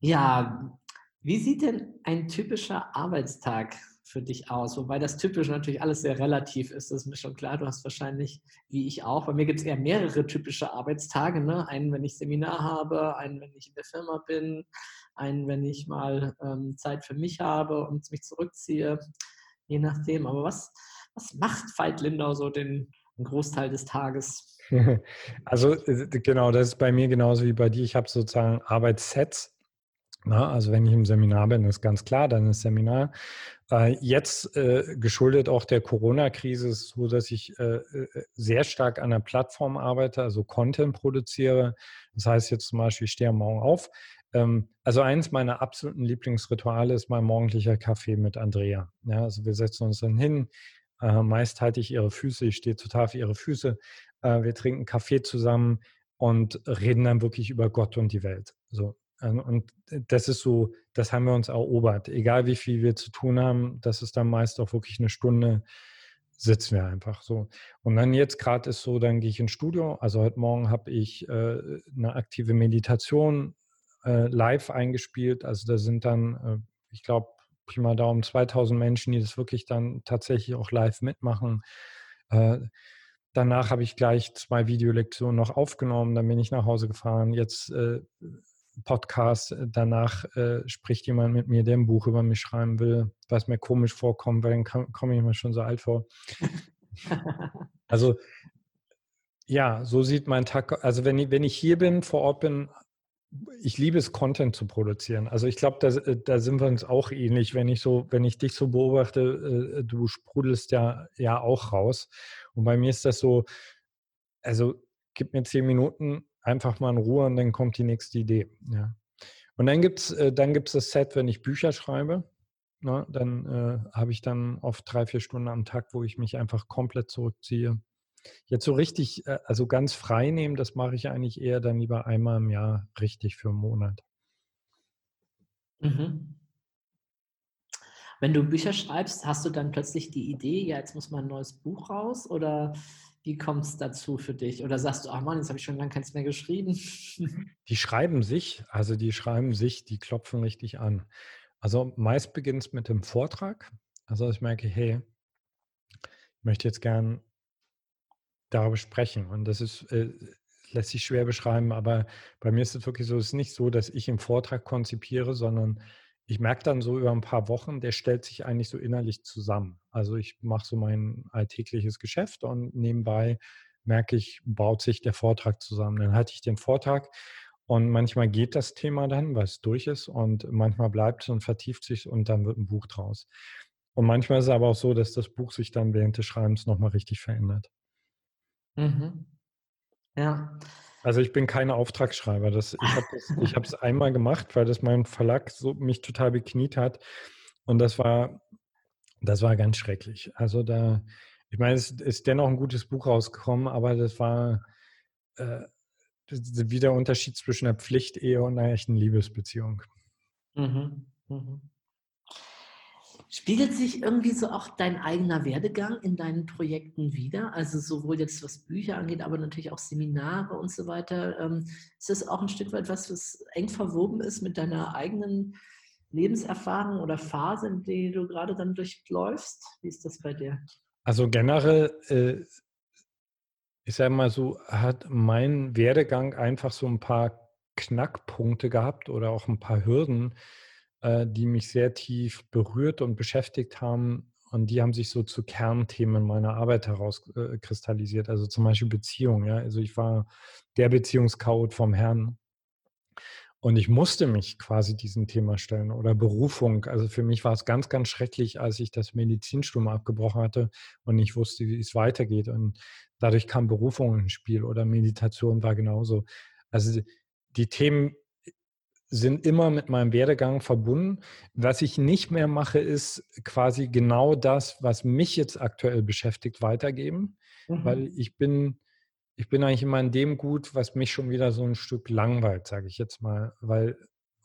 Ja, wie sieht denn ein typischer Arbeitstag für dich aus? Wobei das typisch natürlich alles sehr relativ ist, das ist mir schon klar. Du hast wahrscheinlich, wie ich auch, bei mir gibt es eher mehrere typische Arbeitstage. Ne? Einen, wenn ich Seminar habe, einen, wenn ich in der Firma bin, einen, wenn ich mal ähm, Zeit für mich habe und mich zurückziehe, je nachdem. Aber was, was macht Veit Lindau so den, den Großteil des Tages? Also äh, genau, das ist bei mir genauso wie bei dir. Ich habe sozusagen Arbeitssets. Na, also wenn ich im Seminar bin, ist ganz klar, dann ist Seminar. Äh, jetzt äh, geschuldet auch der Corona-Krise so, dass ich äh, äh, sehr stark an der Plattform arbeite, also Content produziere. Das heißt jetzt zum Beispiel, ich stehe am Morgen auf. Ähm, also eins meiner absoluten Lieblingsrituale ist mein morgendlicher Kaffee mit Andrea. Ja, also wir setzen uns dann hin. Äh, meist halte ich ihre Füße, ich stehe total für ihre Füße. Äh, wir trinken Kaffee zusammen und reden dann wirklich über Gott und die Welt. So, ähm, und das ist so, das haben wir uns erobert. Egal wie viel wir zu tun haben, das ist dann meist auch wirklich eine Stunde, sitzen wir einfach so. Und dann jetzt gerade ist so, dann gehe ich ins Studio. Also heute Morgen habe ich äh, eine aktive Meditation live eingespielt. Also da sind dann, ich glaube, prima Daumen 2000 Menschen, die das wirklich dann tatsächlich auch live mitmachen. Äh, danach habe ich gleich zwei Videolektionen noch aufgenommen, dann bin ich nach Hause gefahren. Jetzt äh, Podcast. Äh, danach äh, spricht jemand mit mir, der ein Buch über mich schreiben will, was mir komisch vorkommt, weil dann komme ich mir schon so alt vor. also ja, so sieht mein Tag. Also wenn ich, wenn ich hier bin, vor Ort bin, ich liebe es, Content zu produzieren. Also ich glaube, da, äh, da sind wir uns auch ähnlich. Wenn ich so, wenn ich dich so beobachte, äh, du sprudelst ja, ja auch raus. Und bei mir ist das so, also gib mir zehn Minuten, einfach mal in Ruhe und dann kommt die nächste Idee. Ja. Und dann gibt es äh, dann gibt's das Set, wenn ich Bücher schreibe. Na, ne, dann äh, habe ich dann oft drei, vier Stunden am Tag, wo ich mich einfach komplett zurückziehe. Jetzt so richtig, äh, also ganz frei nehmen, das mache ich eigentlich eher dann lieber einmal im Jahr richtig für einen Monat. Mhm. Wenn du Bücher schreibst, hast du dann plötzlich die Idee, ja, jetzt muss mal ein neues Buch raus oder wie kommt es dazu für dich? Oder sagst du, ach Mann, jetzt habe ich schon lange keins mehr geschrieben? Die schreiben sich, also die schreiben sich, die klopfen richtig an. Also meist beginnt es mit dem Vortrag. Also ich merke, hey, ich möchte jetzt gern darüber sprechen. Und das ist, äh, lässt sich schwer beschreiben, aber bei mir ist es wirklich so, es ist nicht so, dass ich im Vortrag konzipiere, sondern ich merke dann so über ein paar Wochen, der stellt sich eigentlich so innerlich zusammen. Also ich mache so mein alltägliches Geschäft und nebenbei merke ich, baut sich der Vortrag zusammen. Dann halte ich den Vortrag und manchmal geht das Thema dann, weil es durch ist und manchmal bleibt es und vertieft sich und dann wird ein Buch draus. Und manchmal ist es aber auch so, dass das Buch sich dann während des Schreibens nochmal richtig verändert. Mhm. Ja, also ich bin kein Auftragsschreiber. Das, ich habe es einmal gemacht, weil das mein Verlag so mich total bekniet hat. Und das war, das war ganz schrecklich. Also da, ich meine, es ist dennoch ein gutes Buch rausgekommen, aber das war äh, das, wie der Unterschied zwischen einer Pflichtehe und einer echten Liebesbeziehung. Mhm. Mhm. Spiegelt sich irgendwie so auch dein eigener Werdegang in deinen Projekten wieder? Also sowohl jetzt was Bücher angeht, aber natürlich auch Seminare und so weiter. Ähm, ist das auch ein Stück weit was, was eng verwoben ist mit deiner eigenen Lebenserfahrung oder Phase, in die du gerade dann durchläufst? Wie ist das bei dir? Also generell, äh, ich sage mal so, hat mein Werdegang einfach so ein paar Knackpunkte gehabt oder auch ein paar Hürden, äh, die mich sehr tief berührt und beschäftigt haben. Und die haben sich so zu Kernthemen meiner Arbeit herauskristallisiert. Äh, also zum Beispiel Beziehung. Ja? Also ich war der Beziehungschaot vom Herrn. Und ich musste mich quasi diesem Thema stellen oder Berufung. Also für mich war es ganz, ganz schrecklich, als ich das Medizinstudium abgebrochen hatte und nicht wusste, wie es weitergeht. Und dadurch kam Berufung ins Spiel oder Meditation war genauso. Also die Themen sind immer mit meinem Werdegang verbunden. Was ich nicht mehr mache, ist quasi genau das, was mich jetzt aktuell beschäftigt, weitergeben, mhm. weil ich bin, ich bin eigentlich immer in dem gut, was mich schon wieder so ein Stück langweilt, sage ich jetzt mal, weil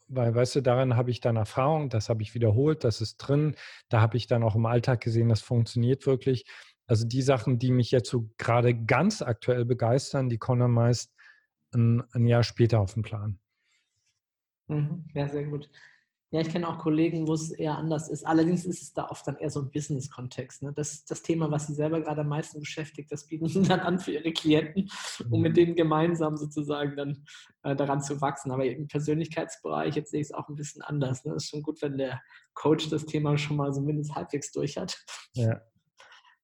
weil, weißt du, daran habe ich dann Erfahrung, das habe ich wiederholt, das ist drin, da habe ich dann auch im Alltag gesehen, das funktioniert wirklich. Also die Sachen, die mich jetzt so gerade ganz aktuell begeistern, die kommen meist ein, ein Jahr später auf den Plan. Mhm. Ja, sehr gut. Ja, ich kenne auch Kollegen, wo es eher anders ist. Allerdings ist es da oft dann eher so ein Business-Kontext. Ne? Das, das Thema, was sie selber gerade am meisten beschäftigt, das bieten sie dann an für ihre Klienten, um mit mhm. denen gemeinsam sozusagen dann äh, daran zu wachsen. Aber im Persönlichkeitsbereich, jetzt sehe ich es auch ein bisschen anders. Ne? Es ist schon gut, wenn der Coach das Thema schon mal so mindestens halbwegs durch hat. Ja.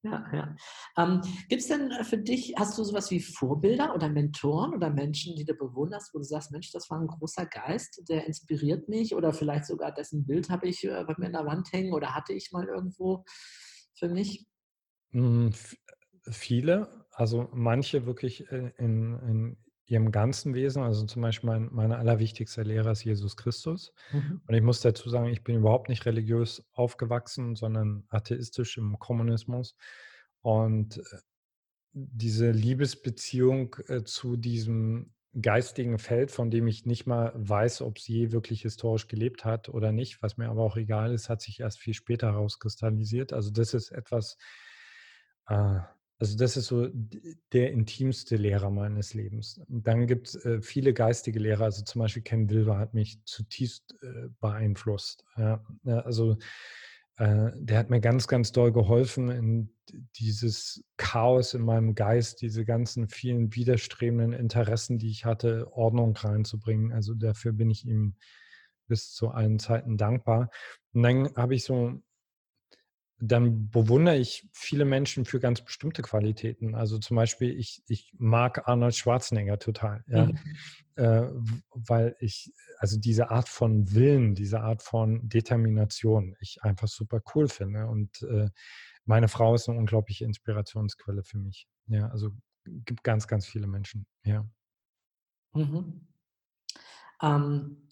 Ja, ja. Ähm, Gibt es denn äh, für dich, hast du sowas wie Vorbilder oder Mentoren oder Menschen, die du bewunderst, wo du sagst, Mensch, das war ein großer Geist, der inspiriert mich oder vielleicht sogar dessen Bild habe ich äh, bei mir in der Wand hängen oder hatte ich mal irgendwo für mich? Hm, viele, also manche wirklich äh, in, in ihrem ganzen Wesen. Also zum Beispiel mein, mein allerwichtigster Lehrer ist Jesus Christus. Mhm. Und ich muss dazu sagen, ich bin überhaupt nicht religiös aufgewachsen, sondern atheistisch im Kommunismus. Und äh, diese Liebesbeziehung äh, zu diesem geistigen Feld, von dem ich nicht mal weiß, ob sie je wirklich historisch gelebt hat oder nicht, was mir aber auch egal ist, hat sich erst viel später herauskristallisiert. Also das ist etwas, äh, also das ist so der intimste Lehrer meines Lebens. dann gibt es äh, viele geistige Lehrer, also zum Beispiel Ken Wilber hat mich zutiefst äh, beeinflusst. Ja, also äh, der hat mir ganz, ganz doll geholfen, in dieses Chaos in meinem Geist, diese ganzen vielen widerstrebenden Interessen, die ich hatte, Ordnung reinzubringen. Also dafür bin ich ihm bis zu allen Zeiten dankbar. Und dann habe ich so dann bewundere ich viele Menschen für ganz bestimmte Qualitäten. Also zum Beispiel, ich, ich mag Arnold Schwarzenegger total, ja. Mhm. Äh, weil ich, also diese Art von Willen, diese Art von Determination, ich einfach super cool finde. Und äh, meine Frau ist eine unglaubliche Inspirationsquelle für mich. Ja, also gibt ganz, ganz viele Menschen, ja. Mhm. Ähm,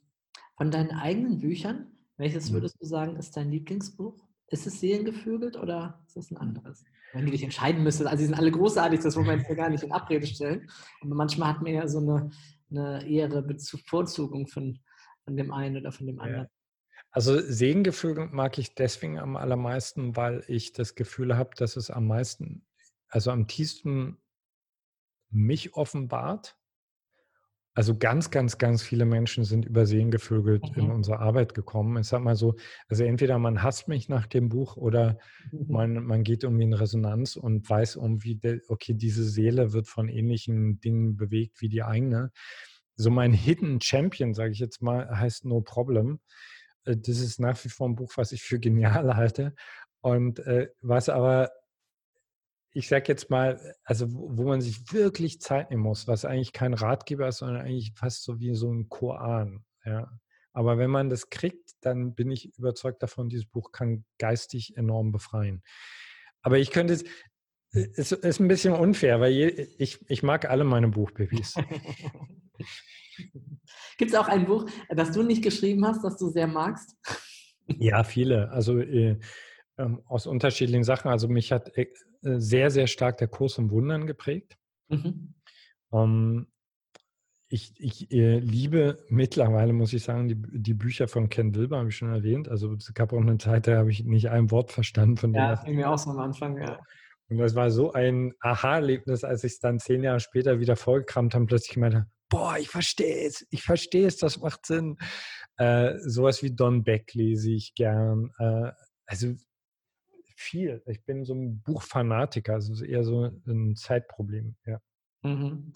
von deinen eigenen Büchern, welches mhm. würdest du sagen, ist dein Lieblingsbuch? Ist es Seelengevögelt oder ist es ein anderes? Wenn du dich entscheiden müsstest, also sie sind alle großartig, das wollen wir jetzt ja gar nicht in Abrede stellen. Aber manchmal hat man ja so eine, eine ehere Bevorzugung von, von dem einen oder von dem anderen. Ja. Also Seelengevögelt mag ich deswegen am allermeisten, weil ich das Gefühl habe, dass es am meisten, also am tiefsten mich offenbart also ganz, ganz, ganz viele Menschen sind übersehen gevögelt mhm. in unsere Arbeit gekommen. Ich sag mal so, also entweder man hasst mich nach dem Buch oder mhm. man, man geht irgendwie in Resonanz und weiß irgendwie, okay, diese Seele wird von ähnlichen Dingen bewegt wie die eigene. So mein Hidden Champion, sage ich jetzt mal, heißt No Problem. Äh, das ist nach wie vor ein Buch, was ich für genial halte. Und äh, was aber ich sage jetzt mal, also wo man sich wirklich Zeit nehmen muss, was eigentlich kein Ratgeber ist, sondern eigentlich fast so wie so ein Koran. Ja. Aber wenn man das kriegt, dann bin ich überzeugt davon, dieses Buch kann geistig enorm befreien. Aber ich könnte es, es ist ein bisschen unfair, weil ich, ich mag alle meine Buchbabys. Gibt es auch ein Buch, das du nicht geschrieben hast, das du sehr magst? Ja, viele. Also äh, ähm, aus unterschiedlichen Sachen. Also mich hat äh, sehr, sehr stark der Kurs im Wundern geprägt. Mhm. Ähm, ich, ich äh, liebe mittlerweile, muss ich sagen, die, die Bücher von Ken Wilber, habe ich schon erwähnt. Also es gab auch eine Zeit, da habe ich nicht ein Wort verstanden von dem. Ja, das ging mir auch so am Anfang, ja. Und das war so ein Aha-Erlebnis, als ich es dann zehn Jahre später wieder vorgekramt habe, plötzlich gemeint boah, ich verstehe es, ich verstehe es, das macht Sinn. Äh, sowas wie Don Beck lese ich gern. Äh, also viel. Ich bin so ein Buchfanatiker, also eher so ein Zeitproblem, ja. Mhm.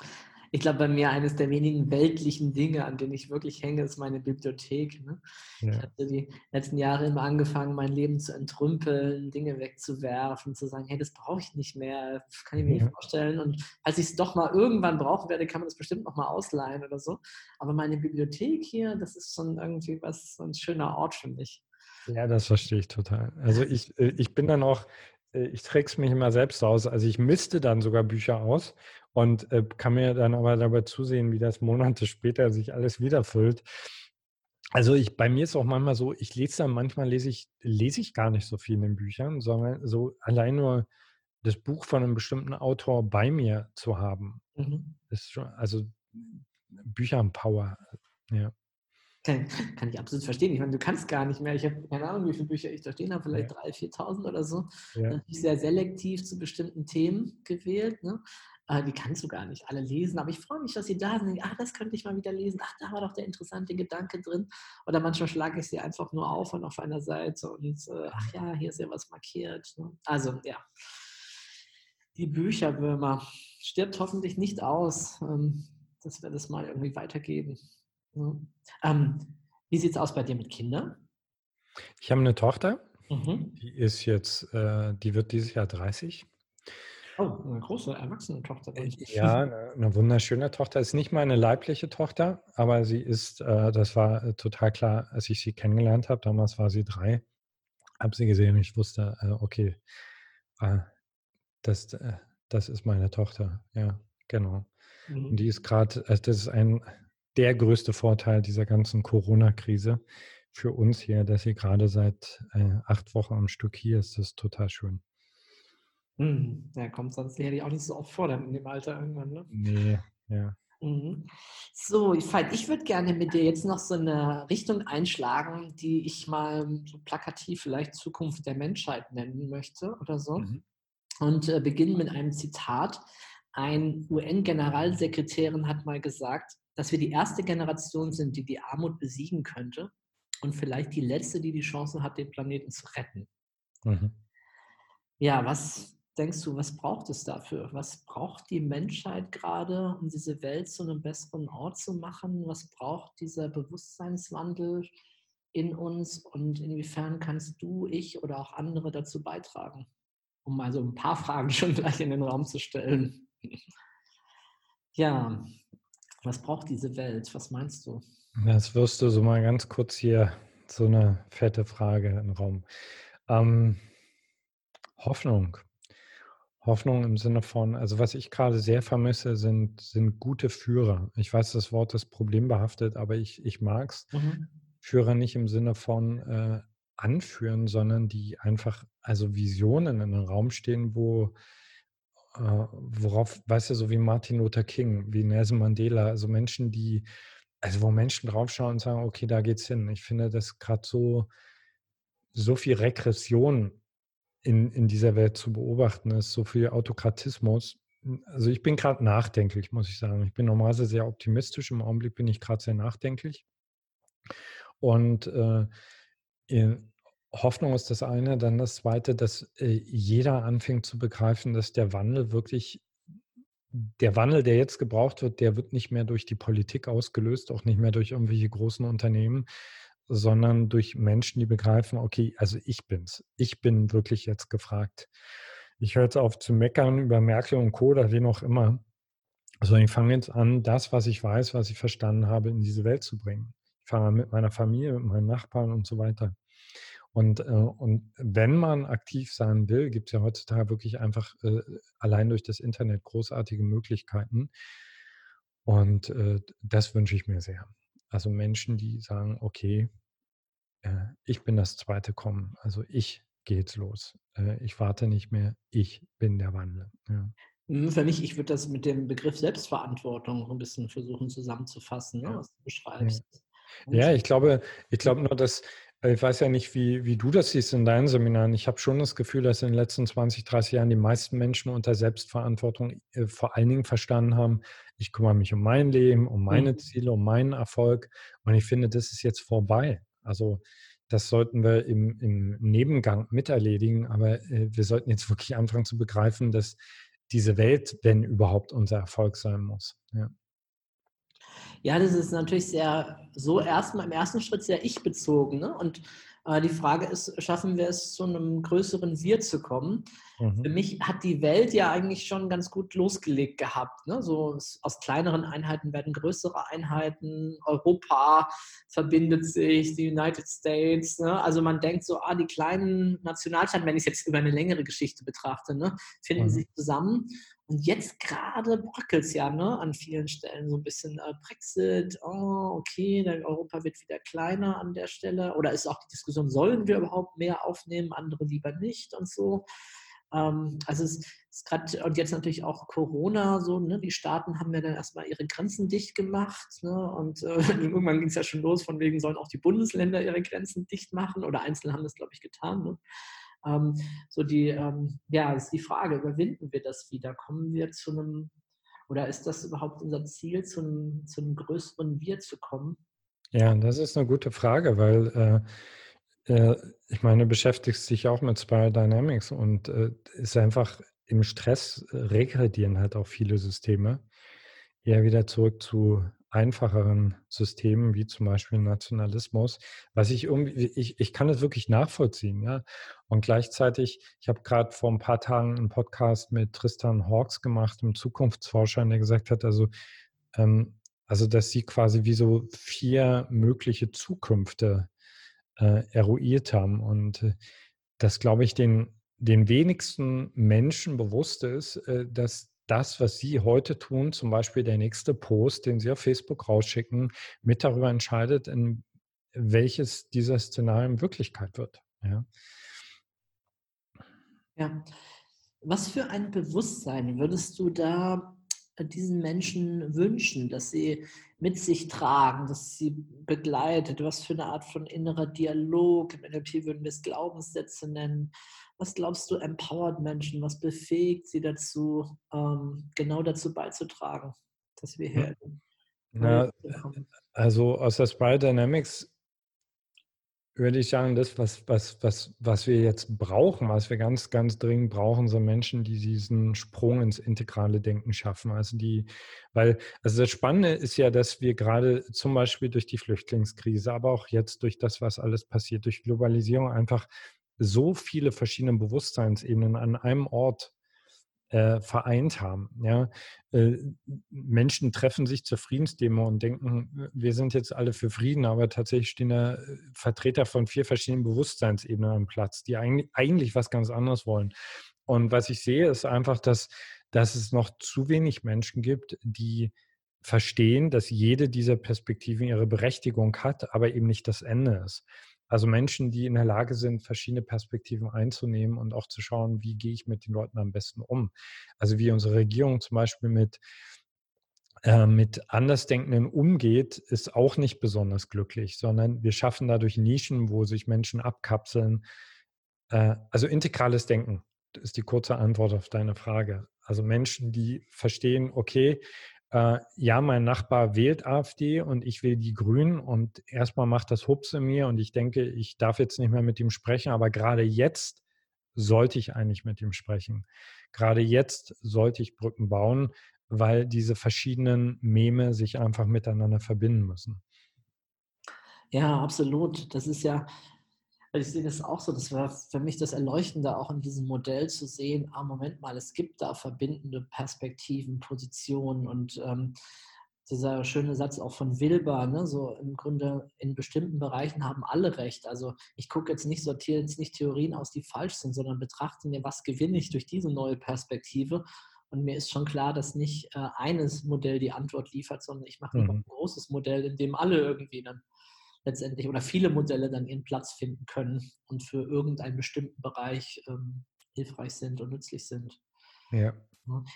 Ich glaube, bei mir eines der wenigen weltlichen Dinge, an denen ich wirklich hänge, ist meine Bibliothek. Ne? Ja. Ich habe die letzten Jahre immer angefangen, mein Leben zu entrümpeln, Dinge wegzuwerfen, zu sagen, hey, das brauche ich nicht mehr, das kann ich mir ja. nicht vorstellen. Und als ich es doch mal irgendwann brauchen werde, kann man das bestimmt noch mal ausleihen oder so. Aber meine Bibliothek hier, das ist schon irgendwie was, so ein schöner Ort für mich. Ja, das verstehe ich total. Also ich, äh, ich bin dann auch, äh, ich träge es mich immer selbst aus. Also ich misste dann sogar Bücher aus und äh, kann mir dann aber dabei zusehen, wie das Monate später sich alles wiederfüllt. Also ich, bei mir ist auch manchmal so, ich lese dann, manchmal lese ich, lese ich gar nicht so viel in den Büchern, sondern so allein nur das Buch von einem bestimmten Autor bei mir zu haben Mhm. Ist schon, also Bücher haben Power. Ja. Kann, kann ich absolut verstehen. Ich meine, du kannst gar nicht mehr. Ich habe keine Ahnung, wie viele Bücher ich da stehen habe, vielleicht Ja. 3.000, 4.000 oder so. Ja. Natürlich sehr selektiv zu bestimmten Themen gewählt. Ne? Äh, die kannst du gar nicht alle lesen. Aber ich freue mich, dass sie da sind. Ah, das könnte ich mal wieder lesen. Ach, da war doch der interessante Gedanke drin. Oder manchmal schlage ich sie einfach nur auf und auf einer Seite und äh, ach ja, hier ist ja was markiert. Ne? Also, ja. Die Bücherwürmer stirbt hoffentlich nicht aus, ähm, dass wir das mal irgendwie weitergeben. Ja. Ähm, wie sieht es aus bei dir mit Kindern? Ich habe eine Tochter, Mhm. die ist jetzt, äh, die wird dieses Jahr 30. Oh, eine große erwachsene Tochter. dann. Ja, eine, eine wunderschöne Tochter. Ist nicht meine leibliche Tochter, aber sie ist, äh, das war äh, total klar, als ich sie kennengelernt habe. Damals war sie drei. Habe sie gesehen und ich wusste, äh, okay, äh, das, äh, das ist meine Tochter. Ja, genau. Und Mhm. die ist gerade, also das ist ein der größte Vorteil dieser ganzen Corona-Krise für uns hier, dass sie gerade seit äh, acht Wochen am Stück hier ist. Das ist total schön. Mhm. Ja, kommt sonst sicherlich auch nicht so oft vor, dann in dem Alter irgendwann. Ne? Nee, ja. Mhm. So, Veit, ich würde gerne mit dir jetzt noch so eine Richtung einschlagen, die ich mal so plakativ vielleicht Zukunft der Menschheit nennen möchte oder so. Mhm. Und äh, beginnen mit einem Zitat. Ein UN-Generalsekretärin hat mal gesagt, dass wir die erste Generation sind, die die Armut besiegen könnte und vielleicht die letzte, die die Chance hat, den Planeten zu retten. Mhm. Ja, was denkst du, was braucht es dafür? Was braucht die Menschheit gerade, um diese Welt zu einem besseren Ort zu machen? Was braucht dieser Bewusstseinswandel in uns und inwiefern kannst du, ich oder auch andere dazu beitragen? Um mal so ein paar Fragen schon gleich in den Raum zu stellen. Ja, was braucht diese Welt? Was meinst du? Jetzt wirst du so mal ganz kurz hier so eine fette Frage in den Raum. Ähm, Hoffnung. Hoffnung im Sinne von, also was ich gerade sehr vermisse, sind, sind gute Führer. Ich weiß, das Wort ist problembehaftet, aber ich, ich mag es. Mhm. Führer nicht im Sinne von äh, anführen, sondern die einfach, also Visionen in den Raum stehen, wo, worauf, weißt du, so wie Martin Luther King, wie Nelson Mandela, also Menschen, die, also wo Menschen draufschauen und sagen, okay, da geht's hin. Ich finde, dass gerade so, so viel Regression in, in dieser Welt zu beobachten ist, so viel Autokratismus. Also ich bin gerade nachdenklich, muss ich sagen. Ich bin normalerweise sehr optimistisch. Im Augenblick bin ich gerade sehr nachdenklich. Und äh, in- Hoffnung ist das eine. Dann das zweite, dass äh, jeder anfängt zu begreifen, dass der Wandel wirklich, der Wandel, der jetzt gebraucht wird, der wird nicht mehr durch die Politik ausgelöst, auch nicht mehr durch irgendwelche großen Unternehmen, sondern durch Menschen, die begreifen, okay, also ich bin's. Ich bin wirklich jetzt gefragt. Ich höre jetzt auf zu meckern über Merkel und Co. oder wen auch immer, sondern ich fange jetzt an, das, was ich weiß, was ich verstanden habe, in diese Welt zu bringen. Ich fange an mit meiner Familie, mit meinen Nachbarn und so weiter. Und, äh, und wenn man aktiv sein will, gibt es ja heutzutage wirklich einfach äh, allein durch das Internet großartige Möglichkeiten. Und äh, das wünsche ich mir sehr. Also Menschen, die sagen, okay, äh, ich bin das zweite Kommen. Also ich gehe jetzt los. Äh, ich warte nicht mehr. Ich bin der Wandel. Ja. Mhm, Für mich, ich würde das mit dem Begriff Selbstverantwortung ein bisschen versuchen zusammenzufassen, ne, Ja. was du beschreibst. Und Ja, ich glaube, ich glaube nur, dass, ich weiß ja nicht, wie, wie du das siehst in deinen Seminaren. Ich habe schon das Gefühl, dass in den letzten 20, 30 Jahren die meisten Menschen unter Selbstverantwortung äh, vor allen Dingen verstanden haben, ich kümmere mich um mein Leben, um meine Mhm. Ziele, um meinen Erfolg. Und ich finde, das ist jetzt vorbei. Also das sollten wir im, im Nebengang miterledigen, aber äh, wir sollten jetzt wirklich anfangen zu begreifen, dass diese Welt, wenn überhaupt, unser Erfolg sein muss. Ja. Ja, das ist natürlich sehr, so erstmal im ersten Schritt sehr ich-bezogen. Ne? Und äh, die Frage ist, schaffen wir es, zu einem größeren Wir zu kommen? Für Mhm. mich hat die Welt ja eigentlich schon ganz gut losgelegt gehabt. Ne? So aus kleineren Einheiten werden größere Einheiten. Europa verbindet sich, die United States. Ne? Also man denkt so, ah, die kleinen Nationalstaaten, wenn ich es jetzt über eine längere Geschichte betrachte, ne, finden Mhm. sich zusammen. Und jetzt gerade bröckelt es ja ne, an vielen Stellen so ein bisschen äh, Brexit. Oh, okay, dann Europa wird wieder kleiner an der Stelle. Oder ist auch die Diskussion, sollen wir überhaupt mehr aufnehmen, andere lieber nicht und so. Ähm, also es ist gerade, und jetzt natürlich auch Corona so, ne? die Staaten haben ja dann erstmal ihre Grenzen dicht gemacht. Ne? Und äh, irgendwann ging es ja schon los, von wegen sollen auch die Bundesländer ihre Grenzen dicht machen oder Einzelne haben das, glaube ich, getan. Ne? Ähm, so die, ähm, ja, ist die Frage, überwinden wir das wieder? Kommen wir zu einem, oder ist das überhaupt unser Ziel, zu einem, zu einem größeren Wir zu kommen? Ja, das ist eine gute Frage, weil äh, äh, ich meine, du beschäftigst dich auch mit Spiral Dynamics und äh, ist einfach im Stress äh, regredieren halt auch viele Systeme eher wieder zurück zu einfacheren Systemen, wie zum Beispiel Nationalismus, was ich irgendwie, ich, ich kann es wirklich nachvollziehen, ja. Und gleichzeitig, ich habe gerade vor ein paar Tagen einen Podcast mit Tristan Hawks gemacht, einem Zukunftsforscher, der gesagt hat, also, ähm, also dass sie quasi wie so vier mögliche Zukünfte äh, eruiert haben. Und äh, das, glaube ich, den, den wenigsten Menschen bewusst ist, äh, dass das, was Sie heute tun, zum Beispiel der nächste Post, den Sie auf Facebook rausschicken, mit darüber entscheidet, in welches dieser Szenarien Wirklichkeit wird. Ja. ja. Was für ein Bewusstsein würdest du da diesen Menschen wünschen, dass sie mit sich tragen, dass sie begleitet? Was für eine Art von innerer Dialog? Im NLP würden wir es Glaubenssätze nennen. Was glaubst du, empowert Menschen? Was befähigt sie dazu, ähm, genau dazu beizutragen, dass wir hier. Ja, also aus der Spiral Dynamics würde ich sagen, das, was, was, was, was wir jetzt brauchen, was wir ganz, ganz dringend brauchen, sind Menschen, die diesen Sprung ins integrale Denken schaffen. Also die, weil, also das Spannende ist ja, dass wir gerade zum Beispiel durch die Flüchtlingskrise, aber auch jetzt durch das, was alles passiert, durch Globalisierung einfach so viele verschiedene Bewusstseinsebenen an einem Ort äh, vereint haben. Ja? Äh, Menschen treffen sich zur Friedensdemo und denken, wir sind jetzt alle für Frieden, aber tatsächlich stehen da äh, Vertreter von vier verschiedenen Bewusstseinsebenen am Platz, die eigentlich, eigentlich was ganz anderes wollen. Und was ich sehe, ist einfach, dass, dass es noch zu wenig Menschen gibt, die verstehen, dass jede dieser Perspektiven ihre Berechtigung hat, aber eben nicht das Ende ist. Also Menschen, die in der Lage sind, verschiedene Perspektiven einzunehmen und auch zu schauen, wie gehe ich mit den Leuten am besten um. Also wie unsere Regierung zum Beispiel mit, äh, mit Andersdenkenden umgeht, ist auch nicht besonders glücklich, sondern wir schaffen dadurch Nischen, wo sich Menschen abkapseln. Äh, also integrales Denken ist die kurze Antwort auf deine Frage. Also Menschen, die verstehen, okay, äh, ja, mein Nachbar wählt AfD und ich will die Grünen und erstmal macht das Hups in mir und ich denke, ich darf jetzt nicht mehr mit ihm sprechen, aber gerade jetzt sollte ich eigentlich mit ihm sprechen. Gerade jetzt sollte ich Brücken bauen, weil diese verschiedenen Meme sich einfach miteinander verbinden müssen. Ja, absolut. Das ist ja, also ich sehe das auch so, das war für mich das Erleuchtende, auch in diesem Modell zu sehen, ah, Moment mal, es gibt da verbindende Perspektiven, Positionen und ähm, dieser schöne Satz auch von Wilber, ne, so im Grunde in bestimmten Bereichen haben alle recht. Also ich gucke jetzt nicht, sortiere jetzt nicht Theorien aus, die falsch sind, sondern betrachte mir, was gewinne ich durch diese neue Perspektive. Und mir ist schon klar, dass nicht äh, eines Modell die Antwort liefert, sondern ich mache mhm. ein großes Modell, in dem alle irgendwie dann letztendlich oder viele Modelle dann ihren Platz finden können und für irgendeinen bestimmten Bereich ähm, hilfreich sind und nützlich sind. Ja.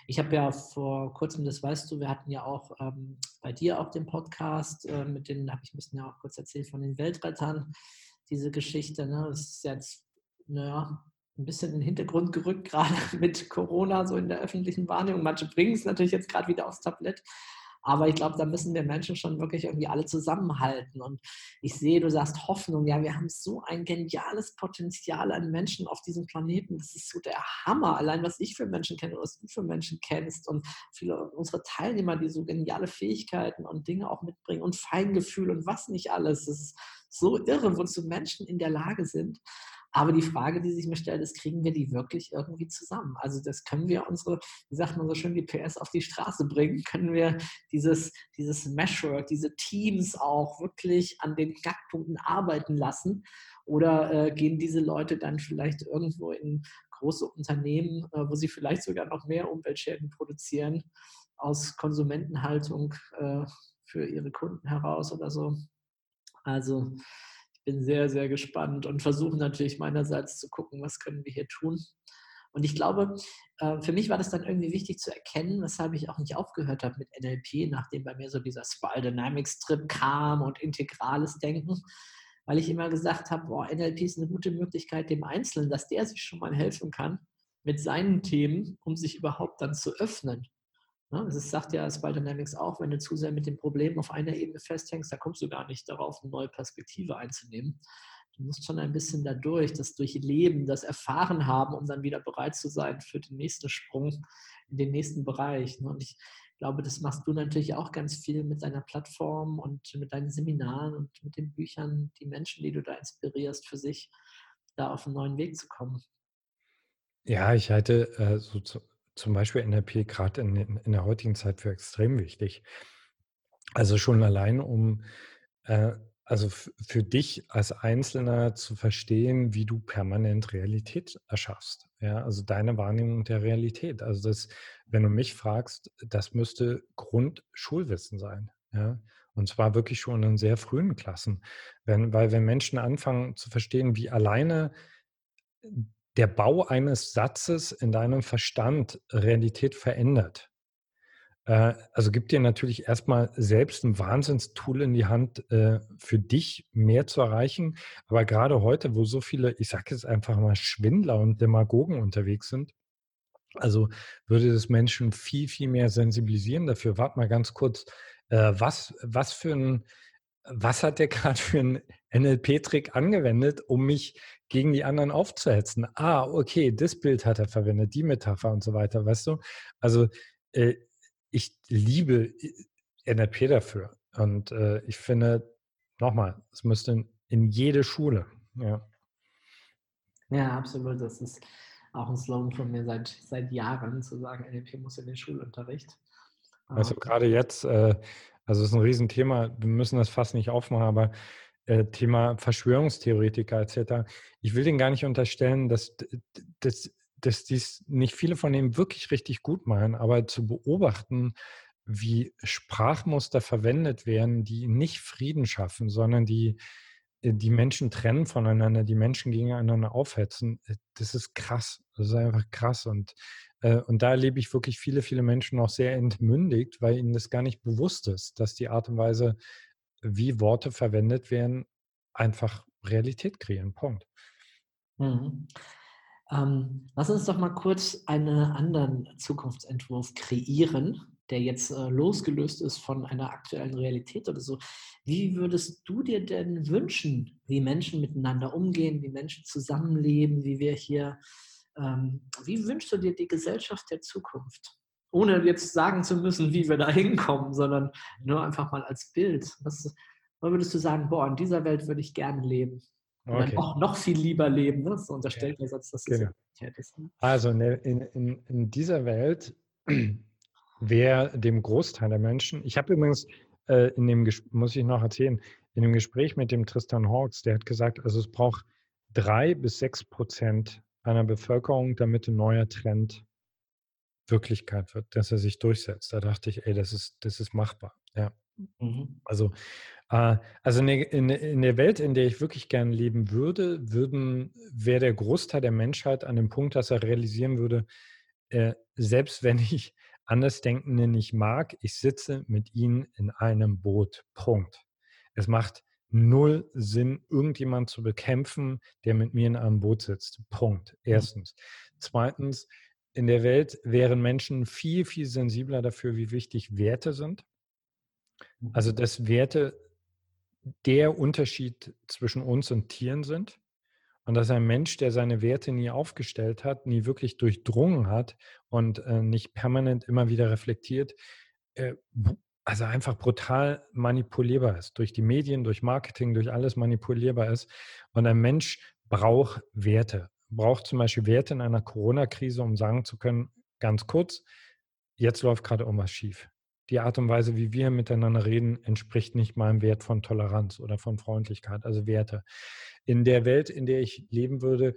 Ich habe ja vor kurzem, das weißt du, wir hatten ja auch ähm, bei dir auch den Podcast, äh, mit denen habe ich ein bisschen ja auch kurz erzählt von den Weltrettern, diese Geschichte. Ne? Das ist jetzt, naja, ein bisschen in den Hintergrund gerückt, gerade mit Corona, so in der öffentlichen Wahrnehmung. Manche bringen es natürlich jetzt gerade wieder aufs Tablett. Aber ich glaube, da müssen wir Menschen schon wirklich irgendwie alle zusammenhalten. Und ich sehe, du sagst Hoffnung. Ja, wir haben so ein geniales Potenzial an Menschen auf diesem Planeten. Das ist so der Hammer. Allein was ich für Menschen kenne, was du für Menschen kennst und viele unserer Teilnehmer, die so geniale Fähigkeiten und Dinge auch mitbringen und Feingefühl und was nicht alles. Das ist so irre, wozu Menschen in der Lage sind. Aber die Frage, die sich mir stellt, ist, kriegen wir die wirklich irgendwie zusammen? Also das können wir unsere, wie sagt man so schön, die PS auf die Straße bringen? Können wir dieses, dieses Meshwork, diese Teams auch wirklich an den Knackpunkten arbeiten lassen? Oder äh, gehen diese Leute dann vielleicht irgendwo in große Unternehmen, äh, wo sie vielleicht sogar noch mehr Umweltschäden produzieren, aus Konsumentenhaltung äh, für ihre Kunden heraus oder so? Also bin sehr, sehr gespannt und versuche natürlich meinerseits zu gucken, was können wir hier tun. Und ich glaube, äh, für mich war das dann irgendwie wichtig zu erkennen, weshalb ich auch nicht aufgehört habe mit NLP, nachdem bei mir so dieser Spiral Dynamics Trip kam und integrales Denken, weil ich immer gesagt habe, boah, NLP ist eine gute Möglichkeit dem Einzelnen, dass der sich schon mal helfen kann mit seinen Themen, um sich überhaupt dann zu öffnen. Ne? Das sagt ja Spiral Dynamics auch, wenn du zu sehr mit dem Problem auf einer Ebene festhängst, da kommst du gar nicht darauf, eine neue Perspektive einzunehmen. Du musst schon ein bisschen dadurch, das Durchleben, das Erfahren haben, um dann wieder bereit zu sein für den nächsten Sprung in den nächsten Bereich. Ne? Und ich glaube, das machst du natürlich auch ganz viel mit deiner Plattform und mit deinen Seminaren und mit den Büchern, die Menschen, die du da inspirierst, für sich da auf einen neuen Weg zu kommen. Ja, ich halte äh, so zum Beispiel NLP gerade in, in, der heutigen Zeit für extrem wichtig. Also schon allein, um äh, also für dich als Einzelner zu verstehen, wie du permanent Realität erschaffst. Ja, also deine Wahrnehmung der Realität. Also das, wenn du mich fragst, das müsste Grundschulwissen sein. Ja, und zwar wirklich schon in sehr frühen Klassen. Wenn, weil wenn Menschen anfangen zu verstehen, wie alleine der Bau eines Satzes in deinem Verstand Realität verändert, äh, also gibt dir natürlich erstmal selbst ein Wahnsinnstool in die Hand, äh, für dich mehr zu erreichen. Aber gerade heute, wo so viele, ich sage jetzt einfach mal, Schwindler und Demagogen unterwegs sind, also würde das Menschen viel, viel mehr sensibilisieren dafür. Warte mal ganz kurz, äh, was, was für ein, was hat der gerade für einen NLP-Trick angewendet, um mich gegen die anderen aufzuhetzen? Ah, okay, das Bild hat er verwendet, die Metapher und so weiter, weißt du? Also äh, ich liebe NLP dafür. Und äh, ich finde, nochmal, es müsste in, in, jede Schule. Ja. ja, absolut. Das ist auch ein Slogan von mir seit, seit Jahren, zu sagen, NLP muss in den Schulunterricht. Also gerade jetzt, äh, also es ist ein Riesenthema, wir müssen das fast nicht aufmachen, aber äh, Thema Verschwörungstheoretiker etc. Ich will denen gar nicht unterstellen, dass, dass dass dies nicht viele von denen wirklich richtig gut meinen, aber zu beobachten, wie Sprachmuster verwendet werden, die nicht Frieden schaffen, sondern die äh, die Menschen trennen voneinander, die Menschen gegeneinander aufhetzen, äh, das ist krass. Das ist einfach krass. Und, äh, und da erlebe ich wirklich viele, viele Menschen auch sehr entmündigt, weil ihnen das gar nicht bewusst ist, dass die Art und Weise, wie Worte verwendet werden, einfach Realität kreieren. Punkt. Mhm. Ähm, lass uns doch mal kurz einen anderen Zukunftsentwurf kreieren, der jetzt äh, losgelöst ist von einer aktuellen Realität oder so. Wie würdest du dir denn wünschen, wie Menschen miteinander umgehen, wie Menschen zusammenleben, wie wir hier, ähm, wie wünschst du dir die Gesellschaft der Zukunft? Ohne jetzt sagen zu müssen, wie wir da hinkommen, sondern nur einfach mal als Bild. Was, würdest du sagen, boah, in dieser Welt würde ich gerne leben? Okay. Dann auch noch viel lieber leben. Ne? So unterstellt der Satz, dass das genau. ist. Ne? Also in, in, in, dieser Welt wäre dem Großteil der Menschen, ich habe übrigens äh, in dem, muss ich noch erzählen, in dem Gespräch mit dem Tristan Hawks, der hat gesagt, also es braucht drei bis sechs Prozent einer Bevölkerung, damit ein neuer Trend Wirklichkeit wird, dass er sich durchsetzt. Da dachte ich, ey, das ist, das ist machbar. Ja. Mhm. Also äh, also in der, in der, Welt, in der ich wirklich gerne leben würde, würden, wäre der Großteil der Menschheit an dem Punkt, dass er realisieren würde, äh, selbst wenn ich Andersdenkende nicht mag, ich sitze mit ihnen in einem Boot. Punkt. Es macht null Sinn, irgendjemand zu bekämpfen, der mit mir in einem Boot sitzt. Punkt. Mhm. Erstens. Zweitens, in der Welt wären Menschen viel, viel sensibler dafür, wie wichtig Werte sind. Also, mhm. dass Werte der Unterschied zwischen uns und Tieren sind. Und dass ein Mensch, der seine Werte nie aufgestellt hat, nie wirklich durchdrungen hat und äh, nicht permanent immer wieder reflektiert, äh, also einfach brutal manipulierbar ist. Durch die Medien, durch Marketing, durch alles manipulierbar ist. Und ein Mensch braucht Werte. Braucht zum Beispiel Werte in einer Corona-Krise, um sagen zu können, ganz kurz, jetzt läuft gerade irgendwas schief die Art und Weise, wie wir miteinander reden, entspricht nicht meinem Wert von Toleranz oder von Freundlichkeit, also Werte. In der Welt, in der ich leben würde,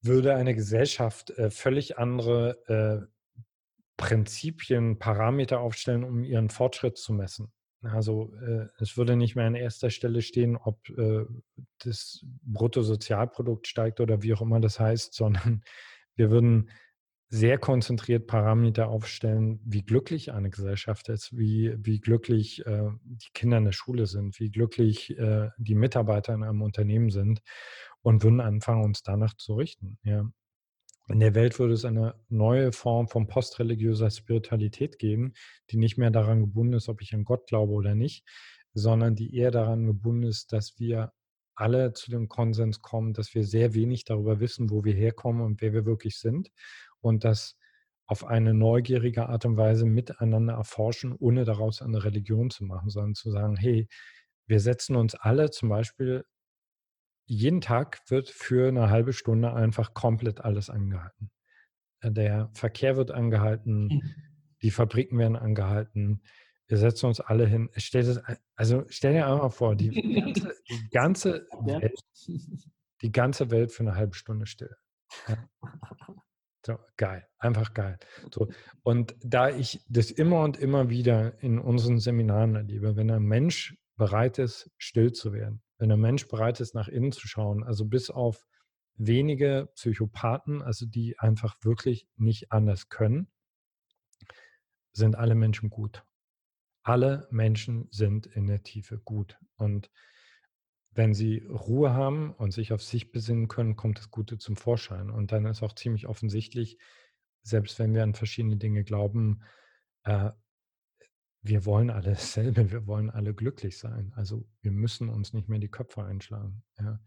würde eine Gesellschaft äh, völlig andere äh, Prinzipien, Parameter aufstellen, um ihren Fortschritt zu messen. Also äh, es würde nicht mehr an erster Stelle stehen, ob äh, das Bruttosozialprodukt steigt oder wie auch immer das heißt, sondern Wir würden sehr konzentriert Parameter aufstellen, wie glücklich eine Gesellschaft ist, wie, wie glücklich äh, die Kinder in der Schule sind, wie glücklich äh, die Mitarbeiter in einem Unternehmen sind und würden anfangen, uns danach zu richten. Ja. In der Welt würde es eine neue Form von postreligiöser Spiritualität geben, die nicht mehr daran gebunden ist, ob ich an Gott glaube oder nicht, sondern die eher daran gebunden ist, dass wir alle zu dem Konsens kommen, dass wir sehr wenig darüber wissen, wo wir herkommen und wer wir wirklich sind und das auf eine neugierige Art und Weise miteinander erforschen, ohne daraus eine Religion zu machen, sondern zu sagen, hey, wir setzen uns alle zum Beispiel, jeden Tag wird für eine halbe Stunde einfach komplett alles angehalten. Äh, der Verkehr wird angehalten, hm. die Fabriken werden angehalten, wir setzen uns alle hin. Stell das, also stell dir einfach vor, die ganze, die ganze, Welt, die ganze Welt für eine halbe Stunde still. Ja. So, geil, einfach geil. So, und da ich das immer und immer wieder in unseren Seminaren erlebe, wenn ein Mensch bereit ist, still zu werden, wenn ein Mensch bereit ist, nach innen zu schauen, also bis auf wenige Psychopathen, also die einfach wirklich nicht anders können, sind alle Menschen gut. Alle Menschen sind in der Tiefe gut. Und wenn sie Ruhe haben und sich auf sich besinnen können, kommt das Gute zum Vorschein. Und dann ist auch ziemlich offensichtlich, selbst wenn wir an verschiedene Dinge glauben, äh, wir wollen alle dasselbe, wir wollen alle glücklich sein. Also wir müssen uns nicht mehr die Köpfe einschlagen. Ja.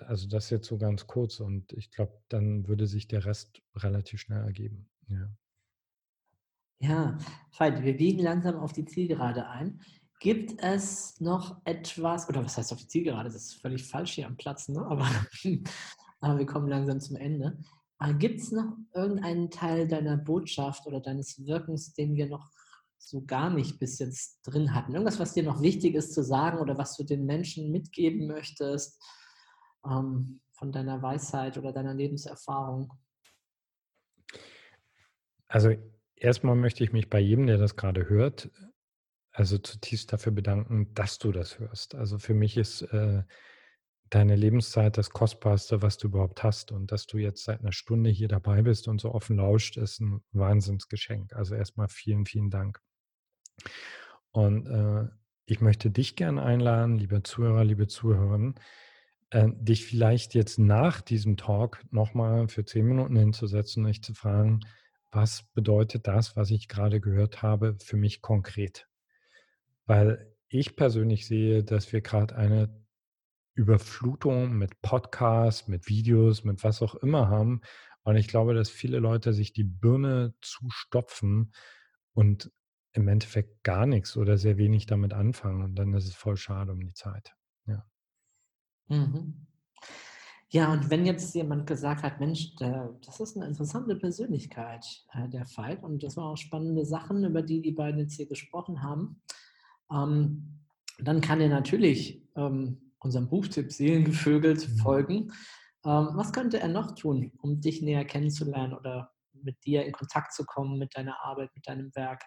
Also das jetzt so ganz kurz und ich glaube, dann würde sich der Rest relativ schnell ergeben. Ja, ja Veit, wir biegen langsam auf die Zielgerade ein. Gibt es noch etwas, oder was heißt auf die Zielgerade? Das ist völlig falsch hier am Platz, ne? aber, aber wir kommen langsam zum Ende. Gibt es noch irgendeinen Teil deiner Botschaft oder deines Wirkens, den wir noch so gar nicht bis jetzt drin hatten? Irgendwas, was dir noch wichtig ist zu sagen oder was du den Menschen mitgeben möchtest ähm, von deiner Weisheit oder deiner Lebenserfahrung? Also erstmal möchte ich mich bei jedem, der das gerade hört, also zutiefst dafür bedanken, dass du das hörst. Also für mich ist äh, deine Lebenszeit das Kostbarste, was du überhaupt hast. Und dass du jetzt seit einer Stunde hier dabei bist und so offen lauscht, ist ein Wahnsinnsgeschenk. Also erstmal vielen, vielen Dank. Und äh, ich möchte dich gerne einladen, liebe Zuhörer, liebe Zuhörerinnen, äh, dich vielleicht jetzt nach diesem Talk nochmal für zehn Minuten hinzusetzen und dich zu fragen, was bedeutet das, was ich gerade gehört habe, für mich konkret? weil ich persönlich sehe, dass wir gerade eine Überflutung mit Podcasts, mit Videos, mit was auch immer haben. Und ich glaube, dass viele Leute sich die Birne zustopfen und im Endeffekt gar nichts oder sehr wenig damit anfangen. Und dann ist es voll schade um die Zeit. Ja. Mhm. Ja, und wenn jetzt jemand gesagt hat, Mensch, der, das ist eine interessante Persönlichkeit, äh, der Falk, und das waren auch spannende Sachen, über die die beiden jetzt hier gesprochen haben, ähm, dann kann er natürlich ähm, unserem Buchtipp Seelengevögelt mhm. folgen. Ähm, was könnte er noch tun, um dich näher kennenzulernen oder mit dir in Kontakt zu kommen, mit deiner Arbeit, mit deinem Werk?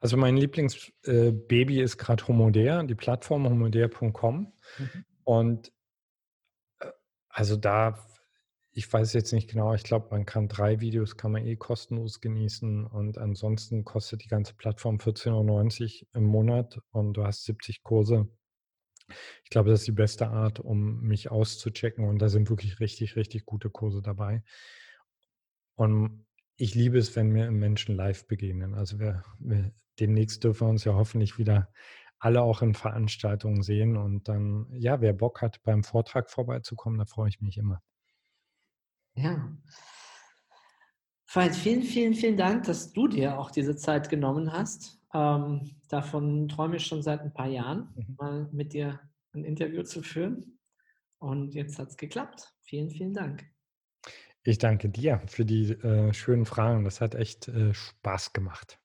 Also mein Lieblingsbaby äh, ist gerade Homodea, die Plattform homodea.com. Mhm. Und äh, also da ich weiß jetzt nicht genau, ich glaube, man kann drei Videos kann man eh kostenlos genießen und ansonsten kostet die ganze Plattform 14,90 Euro im Monat und du hast 70 Kurse. Ich glaube, das ist die beste Art, um mich auszuchecken und da sind wirklich richtig, richtig gute Kurse dabei. Und ich liebe es, wenn mir Menschen live begegnen. Also wir, wir, demnächst dürfen wir uns ja hoffentlich wieder alle auch in Veranstaltungen sehen und dann, ja, wer Bock hat, beim Vortrag vorbeizukommen, da freue ich mich immer. Ja. Veit, vielen, vielen, vielen Dank, dass du dir auch diese Zeit genommen hast. Ähm, davon träume ich schon seit ein paar Jahren, mhm. mal mit dir ein Interview zu führen. Und jetzt hat es geklappt. Vielen, vielen Dank. Ich danke dir für die äh, schönen Fragen. Das hat echt äh, Spaß gemacht.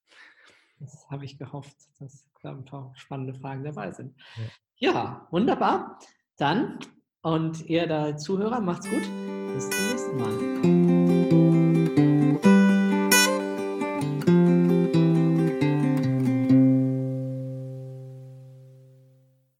Das habe ich gehofft, dass da ein paar spannende Fragen dabei sind. Ja, ja wunderbar. Dann und ihr da Zuhörer, macht's gut. Bis zum nächsten Mal.